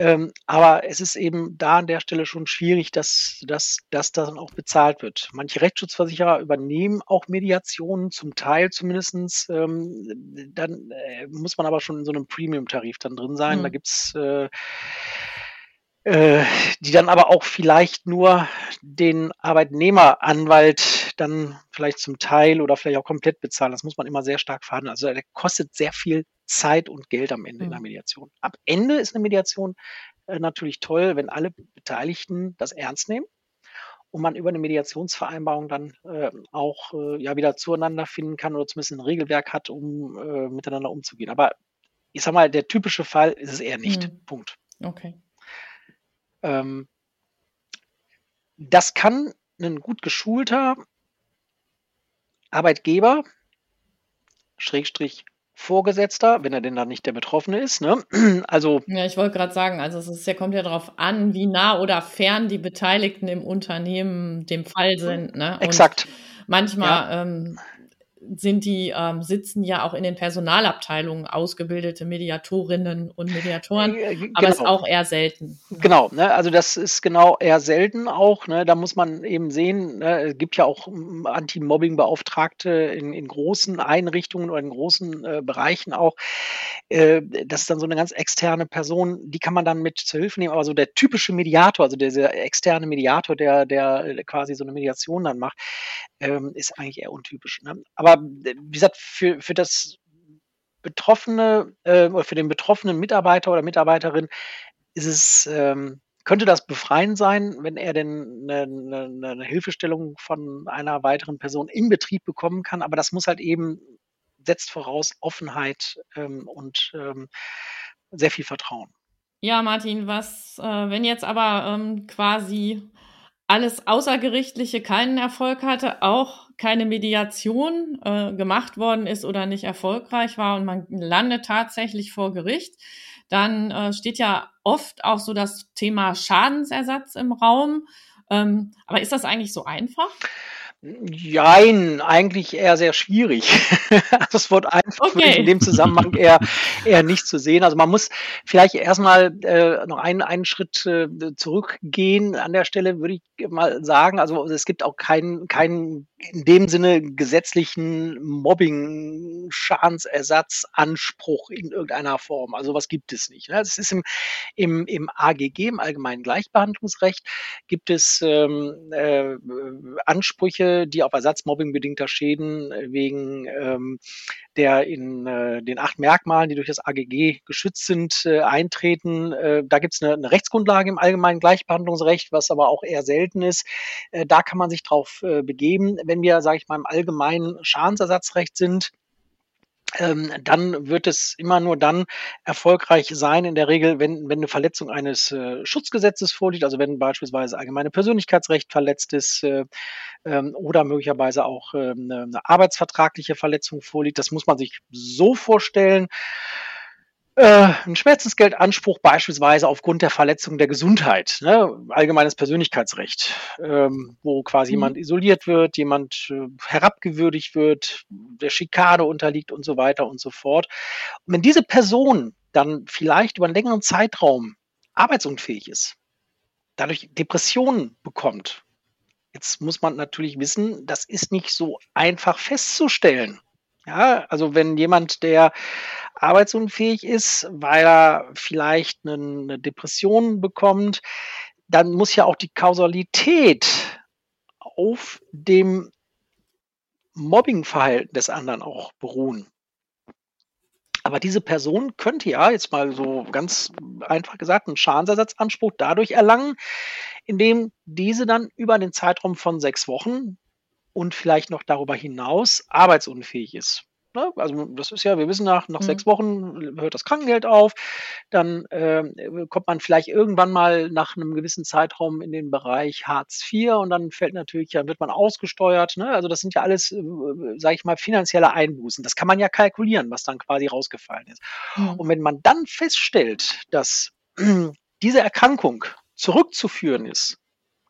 Speaker 3: Ähm, aber es ist eben da an der Stelle schon schwierig, dass, dass, dass das dann auch bezahlt wird. Manche Rechtsschutzversicherer übernehmen auch Mediationen, zum Teil zumindest. Ähm, dann äh, muss man aber schon in so einem Premium-Tarif dann drin sein. Mhm. Da gibt's äh, die dann aber auch vielleicht nur den Arbeitnehmeranwalt dann vielleicht zum Teil oder vielleicht auch komplett bezahlen. Das muss man immer sehr stark verhandeln. Also der kostet sehr viel Zeit und Geld am Ende mhm. in der mhm. Mediation. Am Ende ist eine Mediation äh, natürlich toll, wenn alle Beteiligten das ernst nehmen und man über eine Mediationsvereinbarung dann äh, auch äh, ja wieder zueinander finden kann oder zumindest ein Regelwerk hat, um äh, miteinander umzugehen. Aber ich sag mal, der typische Fall ist es eher nicht. Mhm. Punkt.
Speaker 2: Okay.
Speaker 3: Ähm, das kann ein gut geschulter Arbeitgeber, Schrägstrich Vorgesetzter, wenn er denn dann nicht der Betroffene ist. Ne? Also
Speaker 2: ja, ich wollte gerade sagen, also es ja, kommt ja darauf an, wie nah oder fern die Beteiligten im Unternehmen dem Fall sind. Ne?
Speaker 3: Exakt.
Speaker 2: manchmal ja. ähm, sind die, ähm, sitzen ja auch in den Personalabteilungen ausgebildete Mediatorinnen und Mediatoren, äh, genau. aber ist auch eher selten.
Speaker 3: Genau, ne? also das ist genau eher selten auch. Ne? Da muss man eben sehen, ne? es gibt ja auch hm, Anti-Mobbing-Beauftragte in, in großen Einrichtungen oder in großen äh, Bereichen auch. Äh, das ist dann so eine ganz externe Person, die kann man dann mit zur Hilfe nehmen, aber so der typische Mediator, also der, externe Mediator, der, der quasi so eine Mediation dann macht, ähm, ist eigentlich eher untypisch. Ne? Aber äh, wie gesagt, für, für das Betroffene äh, oder für den betroffenen Mitarbeiter oder Mitarbeiterin ist es, ähm, könnte das befreiend sein, wenn er denn eine, eine, eine, Hilfestellung von einer weiteren Person im Betrieb bekommen kann. Aber das muss halt eben, setzt voraus Offenheit ähm, und ähm, sehr viel Vertrauen.
Speaker 2: Ja, Martin, was, äh, wenn jetzt aber ähm, quasi alles Außergerichtliche keinen Erfolg hatte, auch keine Mediation äh, gemacht worden ist oder nicht erfolgreich war und man landet tatsächlich vor Gericht, dann äh, steht ja oft auch so das Thema Schadensersatz im Raum. Ähm, aber ist das eigentlich so einfach?
Speaker 3: Jein, eigentlich eher sehr schwierig. das Wort einfach
Speaker 2: Okay.
Speaker 3: in dem Zusammenhang eher, eher nicht zu sehen. Also man muss vielleicht erstmal äh, noch einen, einen Schritt äh, zurückgehen. An der Stelle würde ich mal sagen, also es gibt auch keinen, keinen in dem Sinne gesetzlichen Mobbing-Schadensersatzanspruch in irgendeiner Form. Also was gibt es nicht. Ne? Es ist im, im, im AGG, im Allgemeinen Gleichbehandlungsrecht, gibt es ähm, äh, Ansprüche, die auf Ersatzmobbing bedingter Schäden wegen ähm, der in äh, den acht Merkmalen, die durch das AGG geschützt sind, äh, eintreten. Äh, da gibt es eine, eine Rechtsgrundlage im allgemeinen Gleichbehandlungsrecht, was aber auch eher selten ist. Äh, da kann man sich drauf äh, begeben. Wenn wir, sage ich mal, im allgemeinen Schadensersatzrecht sind, dann wird es immer nur dann erfolgreich sein, in der Regel, wenn, wenn eine Verletzung eines äh, Schutzgesetzes vorliegt, also wenn beispielsweise allgemeine Persönlichkeitsrecht verletzt ist äh, ähm, oder möglicherweise auch äh, eine, eine arbeitsvertragliche Verletzung vorliegt. Das muss man sich so vorstellen. Äh, ein Schmerzensgeldanspruch beispielsweise aufgrund der Verletzung der Gesundheit, ne? allgemeines Persönlichkeitsrecht, ähm, wo quasi
Speaker 2: Mhm.
Speaker 3: jemand isoliert wird, jemand äh, herabgewürdigt wird, der Schikane unterliegt und so weiter und so fort. Und wenn diese Person dann vielleicht über einen längeren Zeitraum arbeitsunfähig ist, dadurch Depressionen bekommt, jetzt muss man natürlich wissen, das ist nicht so einfach festzustellen. Ja, also wenn jemand, der arbeitsunfähig ist, weil er vielleicht eine, Depression bekommt, dann muss ja auch die Kausalität auf dem Mobbingverhalten des anderen auch beruhen. Aber diese Person könnte ja, jetzt mal so ganz einfach gesagt, einen Schadensersatzanspruch dadurch erlangen, indem diese dann über den Zeitraum von sechs Wochen und vielleicht noch darüber hinaus arbeitsunfähig ist. Ne? Also das ist ja, wir wissen nach, nach
Speaker 2: Mhm.
Speaker 3: sechs Wochen hört das Krankengeld auf, dann ähm, kommt man vielleicht irgendwann mal nach einem gewissen Zeitraum in den Bereich Hartz IV und dann fällt natürlich, dann wird man ausgesteuert. Ne? Also das sind ja alles, äh, sage ich mal, finanzielle Einbußen. Das kann man ja kalkulieren, was dann quasi rausgefallen ist.
Speaker 2: Mhm.
Speaker 3: Und wenn man dann feststellt, dass diese Erkrankung zurückzuführen ist,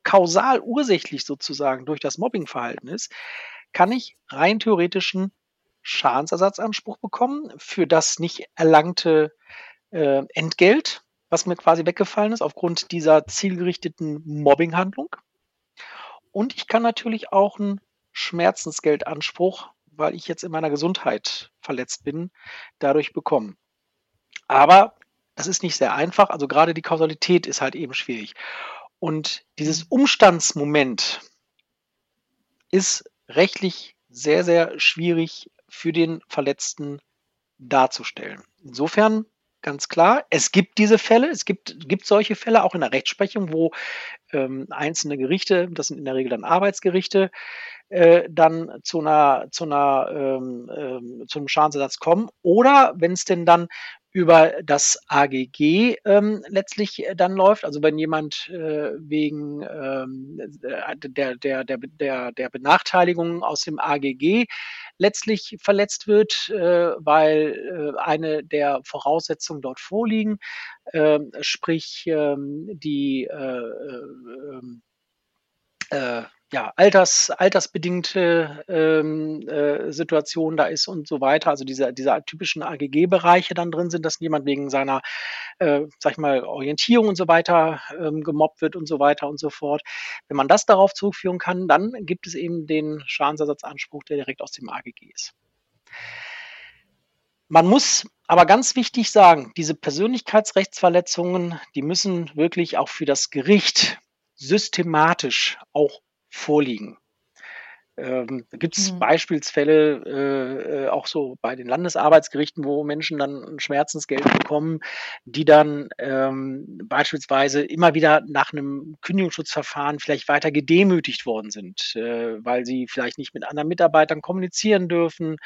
Speaker 3: kausal ursächlich sozusagen durch das Mobbingverhalten ist, kann ich rein theoretisch einen Schadensersatzanspruch bekommen für das nicht erlangte äh, Entgelt, was mir quasi weggefallen ist aufgrund dieser zielgerichteten Mobbinghandlung. Und ich kann natürlich auch einen Schmerzensgeldanspruch, weil ich jetzt in meiner Gesundheit verletzt bin, dadurch bekommen. Aber das ist nicht sehr einfach. Also gerade die Kausalität ist halt eben schwierig. Und dieses Umstandsmoment ist rechtlich sehr, sehr schwierig für den Verletzten darzustellen. Insofern ganz klar, es gibt diese Fälle, es gibt, gibt solche Fälle auch in der Rechtsprechung, wo ähm, einzelne Gerichte, das sind in der Regel dann Arbeitsgerichte, äh, dann zu einer, zu einer, ähm, ähm, zu einem Schadensersatz kommen. Oder wenn es denn dann über das AGG ähm, letztlich äh, dann läuft, also wenn jemand äh, wegen ähm, der, der, der, der, der Benachteiligung aus dem AGG letztlich verletzt wird, äh, weil äh, eine der Voraussetzungen dort vorliegen, äh, sprich ähm, die äh, äh, ja, alters, altersbedingte ähm, äh, Situation da ist und so weiter, also diese, diese typischen AGG-Bereiche dann drin sind, dass jemand wegen seiner, äh, sag ich mal, Orientierung und so weiter ähm, gemobbt wird und so weiter und so fort. Wenn man das darauf zurückführen kann, dann gibt es eben den Schadensersatzanspruch, der direkt aus dem AGG ist. Man muss aber ganz wichtig sagen, diese Persönlichkeitsrechtsverletzungen, die müssen wirklich auch für das Gericht systematisch auch vorliegen. Ähm, da gibt es
Speaker 2: Mhm.
Speaker 3: Beispielsfälle äh, äh, auch so bei den Landesarbeitsgerichten, wo Menschen dann ein Schmerzensgeld bekommen, die dann ähm, beispielsweise immer wieder nach einem Kündigungsschutzverfahren vielleicht weiter gedemütigt worden sind, äh, weil sie vielleicht nicht mit anderen Mitarbeitern kommunizieren dürfen.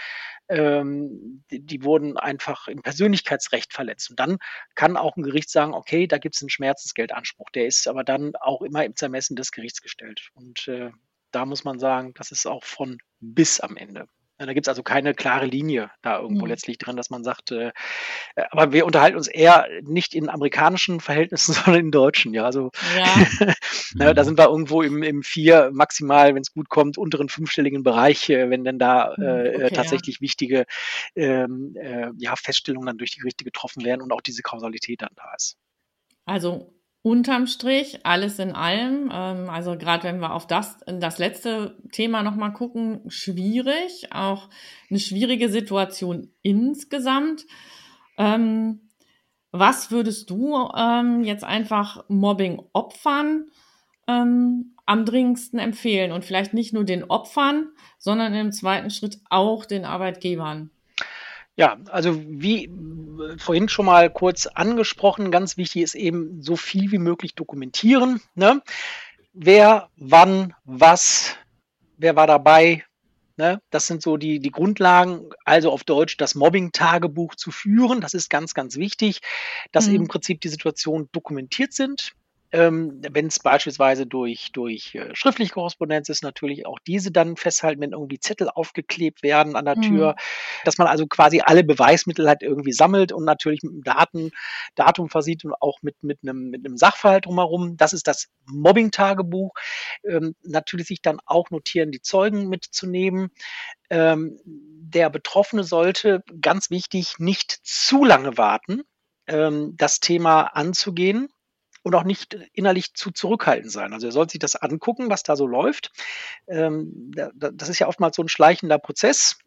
Speaker 3: Ähm, die, die wurden einfach im Persönlichkeitsrecht verletzt. Und dann kann auch ein Gericht sagen, okay, da gibt es einen Schmerzensgeldanspruch. Der ist aber dann auch immer im Zermessen des Gerichts gestellt. Und äh, da muss man sagen, das ist auch von bis am Ende. Da gibt es also keine klare Linie da irgendwo mhm. letztlich drin, dass man sagt, äh, äh, aber wir unterhalten uns eher nicht in amerikanischen Verhältnissen, sondern in deutschen. Ja, also ja. na, da sind wir irgendwo im, im vier maximal, wenn es gut kommt, unteren fünfstelligen Bereich, äh, wenn denn da mhm, äh, okay, tatsächlich ja. wichtige ähm, äh, ja, Feststellungen dann durch die Gerichte getroffen werden und auch diese Kausalität dann da ist.
Speaker 2: Also unterm Strich, alles in allem, ähm, also gerade wenn wir auf das, das letzte Thema nochmal gucken, schwierig, auch eine schwierige Situation insgesamt. Ähm, was würdest du ähm, jetzt einfach Mobbing-Opfern ähm, am dringendsten empfehlen und vielleicht nicht nur den Opfern, sondern im zweiten Schritt auch den Arbeitgebern?
Speaker 3: Ja, also wie äh, vorhin schon mal kurz angesprochen, ganz wichtig ist eben so viel wie möglich dokumentieren. Ne? Wer, wann, was, wer war dabei, Ne? Das sind so die, die Grundlagen, also auf Deutsch das Mobbing-Tagebuch zu führen. Das ist ganz, ganz wichtig, dass mhm. im Prinzip die Situationen dokumentiert sind. Ähm, wenn es beispielsweise durch, durch äh, schriftliche Korrespondenz ist, natürlich auch diese dann festhalten, wenn irgendwie Zettel aufgeklebt werden an der mhm. Tür, dass man also quasi alle Beweismittel halt irgendwie sammelt und natürlich mit einem Daten, Datum versieht und auch mit, mit, einem, mit einem Sachverhalt drumherum. Das ist das Mobbing-Tagebuch. Ähm, natürlich sich dann auch notieren, die Zeugen mitzunehmen. Ähm, der Betroffene sollte, ganz wichtig, nicht zu lange warten, ähm, das Thema anzugehen und auch nicht innerlich zu zurückhaltend sein. Also er soll sich das angucken, was da so läuft. Ähm, das ist ja oftmals so ein schleichender Prozess.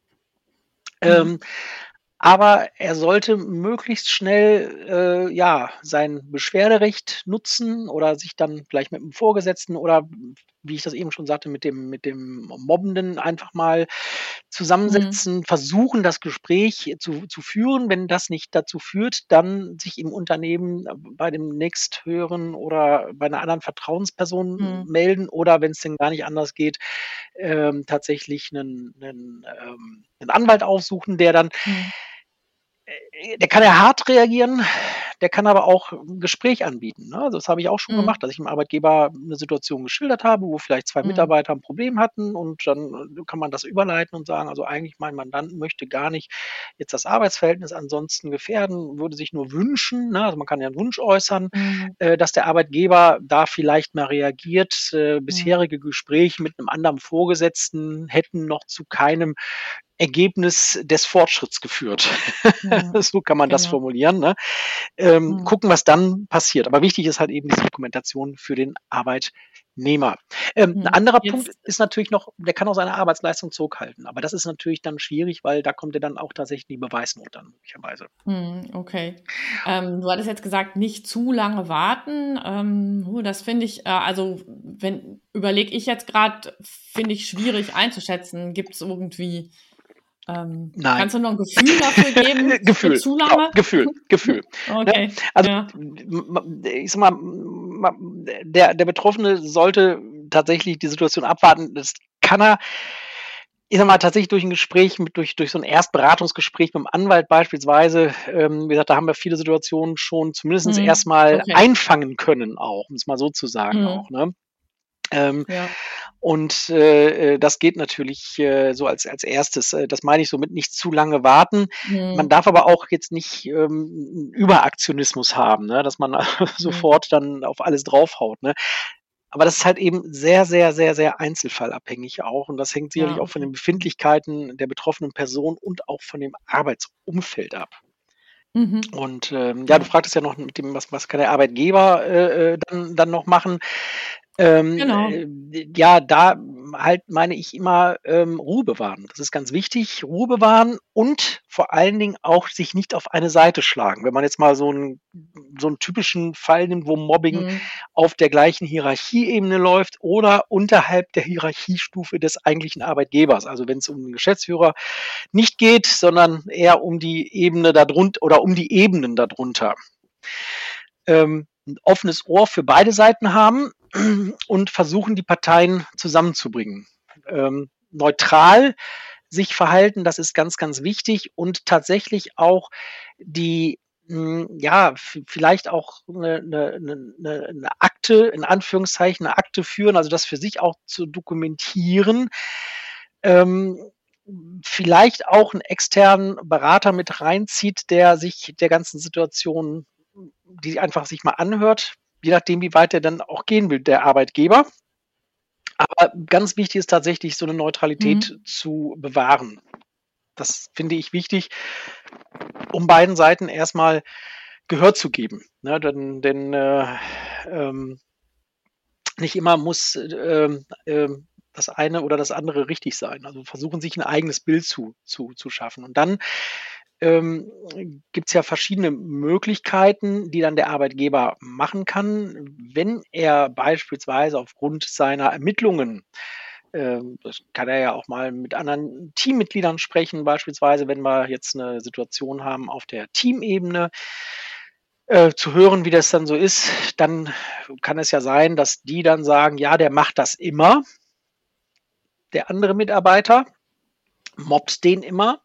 Speaker 3: Mhm. Ähm, aber er sollte möglichst schnell äh, ja sein Beschwerderecht nutzen oder sich dann vielleicht mit dem Vorgesetzten oder wie ich das eben schon sagte, mit dem, mit dem Mobbenden einfach mal zusammensetzen, mhm. versuchen, das Gespräch zu, zu führen. Wenn das nicht dazu führt, dann sich im Unternehmen bei dem nächsthöheren oder bei einer anderen Vertrauensperson mhm. melden oder wenn es denn gar nicht anders geht, ähm, tatsächlich einen, einen, ähm, einen Anwalt aufsuchen, der dann mhm äh, der kann ja hart reagieren, der kann aber auch ein Gespräch anbieten. Ne? Also das habe ich auch schon mhm. gemacht, dass ich dem Arbeitgeber eine Situation geschildert habe, wo vielleicht zwei mhm. Mitarbeiter ein Problem hatten und dann kann man das überleiten und sagen, also eigentlich mein Mandant möchte gar nicht jetzt das Arbeitsverhältnis ansonsten gefährden, würde sich nur wünschen, ne? also man kann ja einen Wunsch äußern, mhm. äh, dass der Arbeitgeber da vielleicht mal reagiert. Äh, mhm. bisherige Gespräche mit einem anderen Vorgesetzten hätten noch zu keinem Ergebnis des Fortschritts geführt. Ja, so kann man genau. das formulieren. Ne? Ähm, mhm. Gucken, was dann passiert. Aber wichtig ist halt eben die Dokumentation für den Arbeitnehmer. Ähm, mhm. Ein anderer Jetzt. Punkt ist natürlich noch, der kann auch seine Arbeitsleistung zurückhalten. Aber das ist natürlich dann schwierig, weil da kommt ja dann auch tatsächlich die Beweisnot dann möglicherweise.
Speaker 2: Mhm, okay. Ähm, du hattest jetzt gesagt, nicht zu lange warten. Ähm, das finde ich, äh, also wenn überlege ich jetzt gerade, finde ich schwierig einzuschätzen. Gibt es irgendwie ähm, Nein. Kannst du noch ein Gefühl dafür geben?
Speaker 3: Gefühl.
Speaker 2: Zu lange? Ja,
Speaker 3: Gefühl, Gefühl.
Speaker 2: okay.
Speaker 3: Ja, also, ja. ich sag mal, der, der Betroffene sollte tatsächlich die Situation abwarten. Das kann er, ich sag mal, tatsächlich durch ein Gespräch, mit, durch, durch so ein Erstberatungsgespräch mit dem Anwalt beispielsweise, ähm, wie gesagt, da haben wir viele Situationen schon zumindest mhm. erstmal okay. einfangen können, auch, um es mal so zu sagen, mhm. auch. Ne? Ähm, ja. Und äh, äh, das geht natürlich äh, so als, als erstes. Äh, das meine ich somit nicht zu lange warten. Mhm. Man darf aber auch jetzt nicht ähm, Überaktionismus haben, ne? dass man mhm. sofort dann auf alles draufhaut. Ne? Aber das ist halt eben sehr, sehr, sehr, sehr einzelfallabhängig auch. Und das hängt sicherlich ja. auch von den Befindlichkeiten der betroffenen Person und auch von dem Arbeitsumfeld ab. Mhm. Und ähm, ja, du fragtest ja noch mit dem, was, was kann der Arbeitgeber äh, äh dann, dann noch machen? Ähm, genau. Äh, ja, da halt meine ich immer ähm, Ruhe bewahren. Das ist ganz wichtig, Ruhe bewahren und vor allen Dingen auch sich nicht auf eine Seite schlagen. Wenn man jetzt mal so einen, so einen typischen Fall nimmt, wo Mobbing mhm. auf der gleichen Hierarchieebene läuft oder unterhalb der Hierarchiestufe des eigentlichen Arbeitgebers. Also wenn es um den Geschäftsführer nicht geht, sondern eher um die Ebene darunter oder um die Ebenen darunter. Ähm, ein offenes Ohr für beide Seiten haben und versuchen, die Parteien zusammenzubringen. Ähm, neutral sich verhalten, das ist ganz, ganz wichtig und tatsächlich auch die hm, ja, vielleicht auch eine, eine, eine, Akte, in Anführungszeichen, eine Akte führen, also das für sich auch zu dokumentieren. Ähm, vielleicht auch einen externen Berater mit reinzieht, der sich der ganzen Situation, die einfach sich mal anhört, je nachdem, wie weit er dann auch gehen will, der Arbeitgeber. Aber ganz wichtig ist tatsächlich, so eine Neutralität mhm. zu bewahren. Das finde ich wichtig, um beiden Seiten erstmal Gehör zu geben. Ne, denn denn äh, ähm, nicht immer muss äh, äh, das eine oder das andere richtig sein. Also versuchen sich ein eigenes Bild zu, zu, zu schaffen. Und dann ähm, gibt es ja verschiedene Möglichkeiten, die dann der Arbeitgeber machen kann, wenn er beispielsweise aufgrund seiner Ermittlungen ähm, das kann er ja auch mal mit anderen Teammitgliedern sprechen, beispielsweise, wenn wir jetzt eine Situation haben auf der Teamebene, äh, zu hören, wie das dann so ist, dann kann es ja sein, dass die dann sagen, ja, der macht das immer der andere Mitarbeiter, mobbt den immer.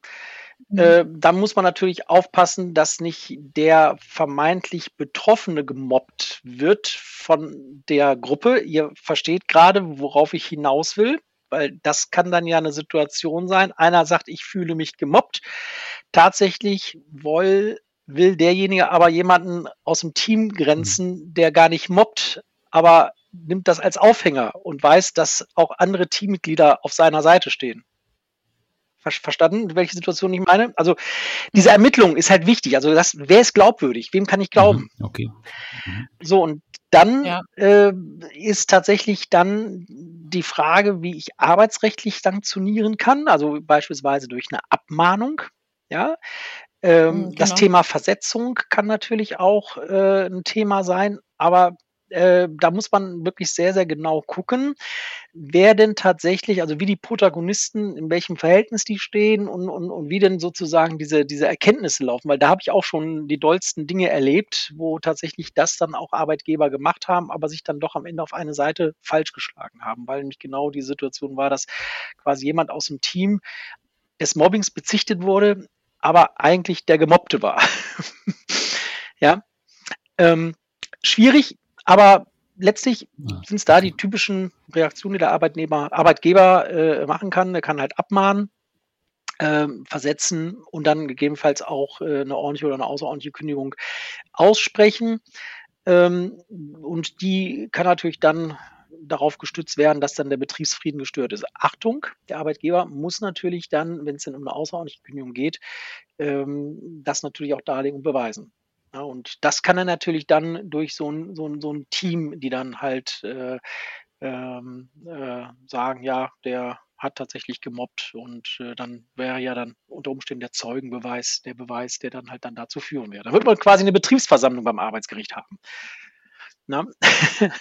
Speaker 3: Mhm. Äh, da muss man natürlich aufpassen, dass nicht der vermeintlich Betroffene gemobbt wird von der Gruppe. Ihr versteht gerade, worauf ich hinaus will, weil das kann dann ja eine Situation sein. Einer sagt, ich fühle mich gemobbt. Tatsächlich will, will derjenige aber jemanden aus dem Team grenzen, der gar nicht mobbt, aber nimmt das als Aufhänger und weiß, dass auch andere Teammitglieder auf seiner Seite stehen. Verstanden, welche Situation ich meine? Also diese Ermittlung ist halt wichtig. Also das, wer ist glaubwürdig? Wem kann ich glauben?
Speaker 1: Mhm, okay.
Speaker 3: Mhm. So und dann ja. äh, ist tatsächlich dann die Frage, wie ich arbeitsrechtlich sanktionieren kann. Also beispielsweise durch eine Abmahnung. Ja, ähm, mhm, genau. Das Thema Versetzung kann natürlich auch äh, ein Thema sein, aber äh, da muss man wirklich sehr, sehr genau gucken, wer denn tatsächlich, also wie die Protagonisten, in welchem Verhältnis die stehen und, und, und wie denn sozusagen diese, diese Erkenntnisse laufen. Weil da habe ich auch schon die dollsten Dinge erlebt, wo tatsächlich das dann auch Arbeitgeber gemacht haben, aber sich dann doch am Ende auf eine Seite falsch geschlagen haben, weil nämlich genau die Situation war, dass quasi jemand aus dem Team des Mobbings bezichtet wurde, aber eigentlich der Gemobbte war. ja. Ähm, schwierig, aber letztlich sind es da die typischen Reaktionen, die der Arbeitnehmer, Arbeitgeber äh, machen kann. Er kann halt abmahnen, äh, versetzen und dann gegebenenfalls auch äh, eine ordentliche oder eine außerordentliche Kündigung aussprechen. Ähm, und die kann natürlich dann darauf gestützt werden, dass dann der Betriebsfrieden gestört ist. Achtung, der Arbeitgeber muss natürlich dann, wenn es dann um eine außerordentliche Kündigung geht, ähm, das natürlich auch darlegen und beweisen. Ja, und das kann er natürlich dann durch so ein, so ein, so ein Team, die dann halt äh, ähm, äh, sagen, ja, der hat tatsächlich gemobbt und äh, dann wäre ja dann unter Umständen der Zeugenbeweis der Beweis, der dann halt dann dazu führen wäre. Da wird man quasi eine Betriebsversammlung beim Arbeitsgericht haben. Na?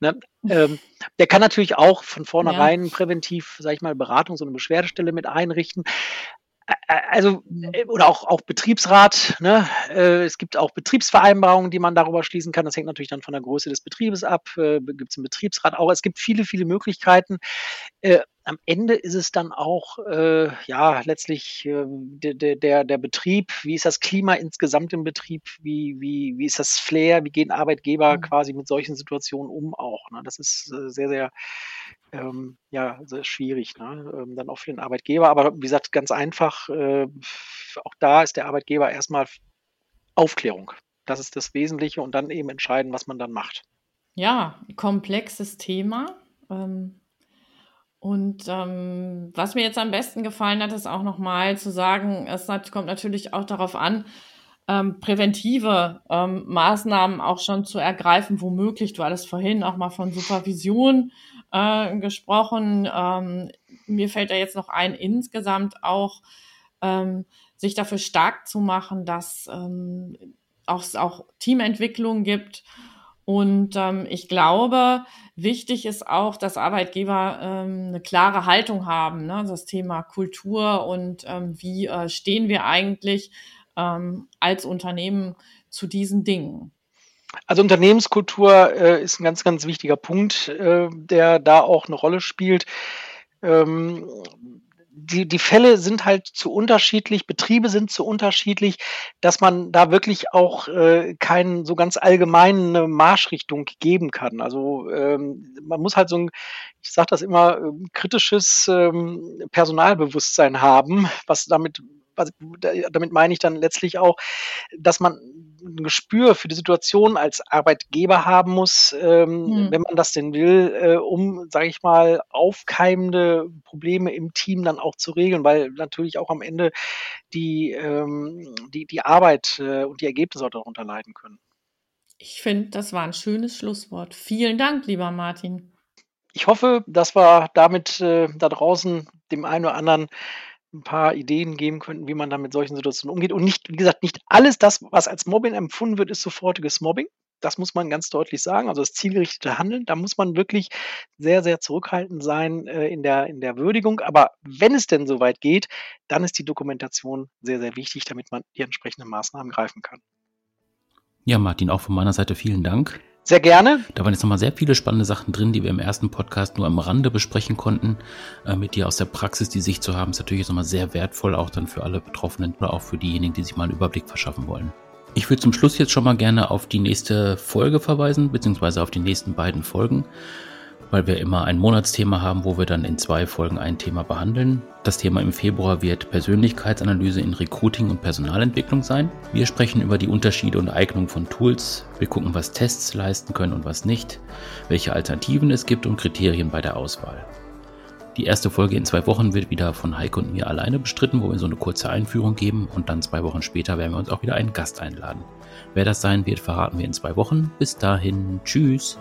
Speaker 3: Na, ähm, der kann natürlich auch von vornherein ja. präventiv, sag ich mal, Beratung, so eine Beschwerdestelle mit einrichten also äh, oder auch, auch Betriebsrat, ne? Äh, es gibt auch Betriebsvereinbarungen, die man darüber schließen kann. Das hängt natürlich dann von der Größe des Betriebes ab. Äh, gibt es einen Betriebsrat auch. Es gibt viele, viele Möglichkeiten. Am Ende ist es dann auch ja letztlich der, der, der Betrieb, wie ist das Klima insgesamt im Betrieb, wie, wie, wie ist das Flair, wie gehen Arbeitgeber mhm. quasi mit solchen Situationen um auch. Ne? Das ist sehr, sehr ähm, ja, sehr schwierig, ne? ähm, dann auch für den Arbeitgeber. Aber wie gesagt, ganz einfach, äh, auch da ist der Arbeitgeber erstmal Aufklärung. Das ist das Wesentliche und dann eben entscheiden, was man dann macht.
Speaker 2: Ja, komplexes Thema. Ähm, und ähm, was mir jetzt am besten gefallen hat, ist auch nochmal zu sagen, es kommt natürlich auch darauf an, ähm, präventive ähm, Maßnahmen auch schon zu ergreifen, womöglich. Du hattest vorhin auch mal von Supervision äh, gesprochen. Ähm, mir fällt da jetzt noch ein, insgesamt auch ähm, sich dafür stark zu machen, dass ähm, auch, es auch Teamentwicklung gibt und ähm, ich glaube, wichtig ist auch, dass Arbeitgeber ähm, eine klare Haltung haben, ne? das Thema Kultur und ähm, wie äh, stehen wir eigentlich ähm, als Unternehmen zu diesen Dingen.
Speaker 3: Also Unternehmenskultur äh, ist ein ganz, ganz wichtiger Punkt, äh, der da auch eine Rolle spielt. Ähm, die, die Fälle sind halt zu unterschiedlich, Betriebe sind zu unterschiedlich, dass man da wirklich auch äh, keinen so ganz allgemeine Marschrichtung geben kann. Also ähm, man muss halt so ein, ich sage das immer, äh, kritisches ähm, Personalbewusstsein haben, was damit damit meine ich dann letztlich auch, dass man ein Gespür für die Situation als Arbeitgeber haben muss, ähm, hm. wenn man das denn will, äh, um, sage ich mal, aufkeimende Probleme im Team dann auch zu regeln, weil natürlich auch am Ende die, ähm, die, die Arbeit äh, und die Ergebnisse auch darunter leiden können.
Speaker 2: Ich finde, das war ein schönes Schlusswort. Vielen Dank, lieber Martin.
Speaker 3: Ich hoffe, dass wir damit äh, da draußen dem einen oder anderen ein paar Ideen geben könnten, wie man dann mit solchen Situationen umgeht. Und nicht, wie gesagt, nicht alles das, was als Mobbing empfunden wird, ist sofortiges Mobbing. Das muss man ganz deutlich sagen. Also das zielgerichtete Handeln, da muss man wirklich sehr, sehr zurückhaltend sein äh, in, der, in der Würdigung. Aber wenn es denn soweit geht, dann ist die Dokumentation sehr, sehr wichtig, damit man die entsprechenden Maßnahmen greifen kann.
Speaker 1: Ja, Martin, auch von meiner Seite vielen Dank.
Speaker 3: Sehr gerne.
Speaker 1: Da waren jetzt nochmal sehr viele spannende Sachen drin, die wir im ersten Podcast nur am Rande besprechen konnten. Äh, mit dir aus der Praxis die Sicht zu haben, ist natürlich nochmal sehr wertvoll, auch dann für alle Betroffenen oder auch für diejenigen, die sich mal einen Überblick verschaffen wollen. Ich würde zum Schluss jetzt schon mal gerne auf die nächste Folge verweisen, beziehungsweise auf die nächsten beiden Folgen weil wir immer ein Monatsthema haben, wo wir dann in zwei Folgen ein Thema behandeln. Das Thema im Februar wird Persönlichkeitsanalyse in Recruiting und Personalentwicklung sein. Wir sprechen über die Unterschiede und Eignung von Tools. Wir gucken, was Tests leisten können und was nicht, welche Alternativen es gibt und Kriterien bei der Auswahl. Die erste Folge in zwei Wochen wird wieder von Heike und mir alleine bestritten, wo wir so eine kurze Einführung geben und dann zwei Wochen später werden wir uns auch wieder einen Gast einladen. Wer das sein wird, verraten wir in zwei Wochen. Bis dahin, tschüss.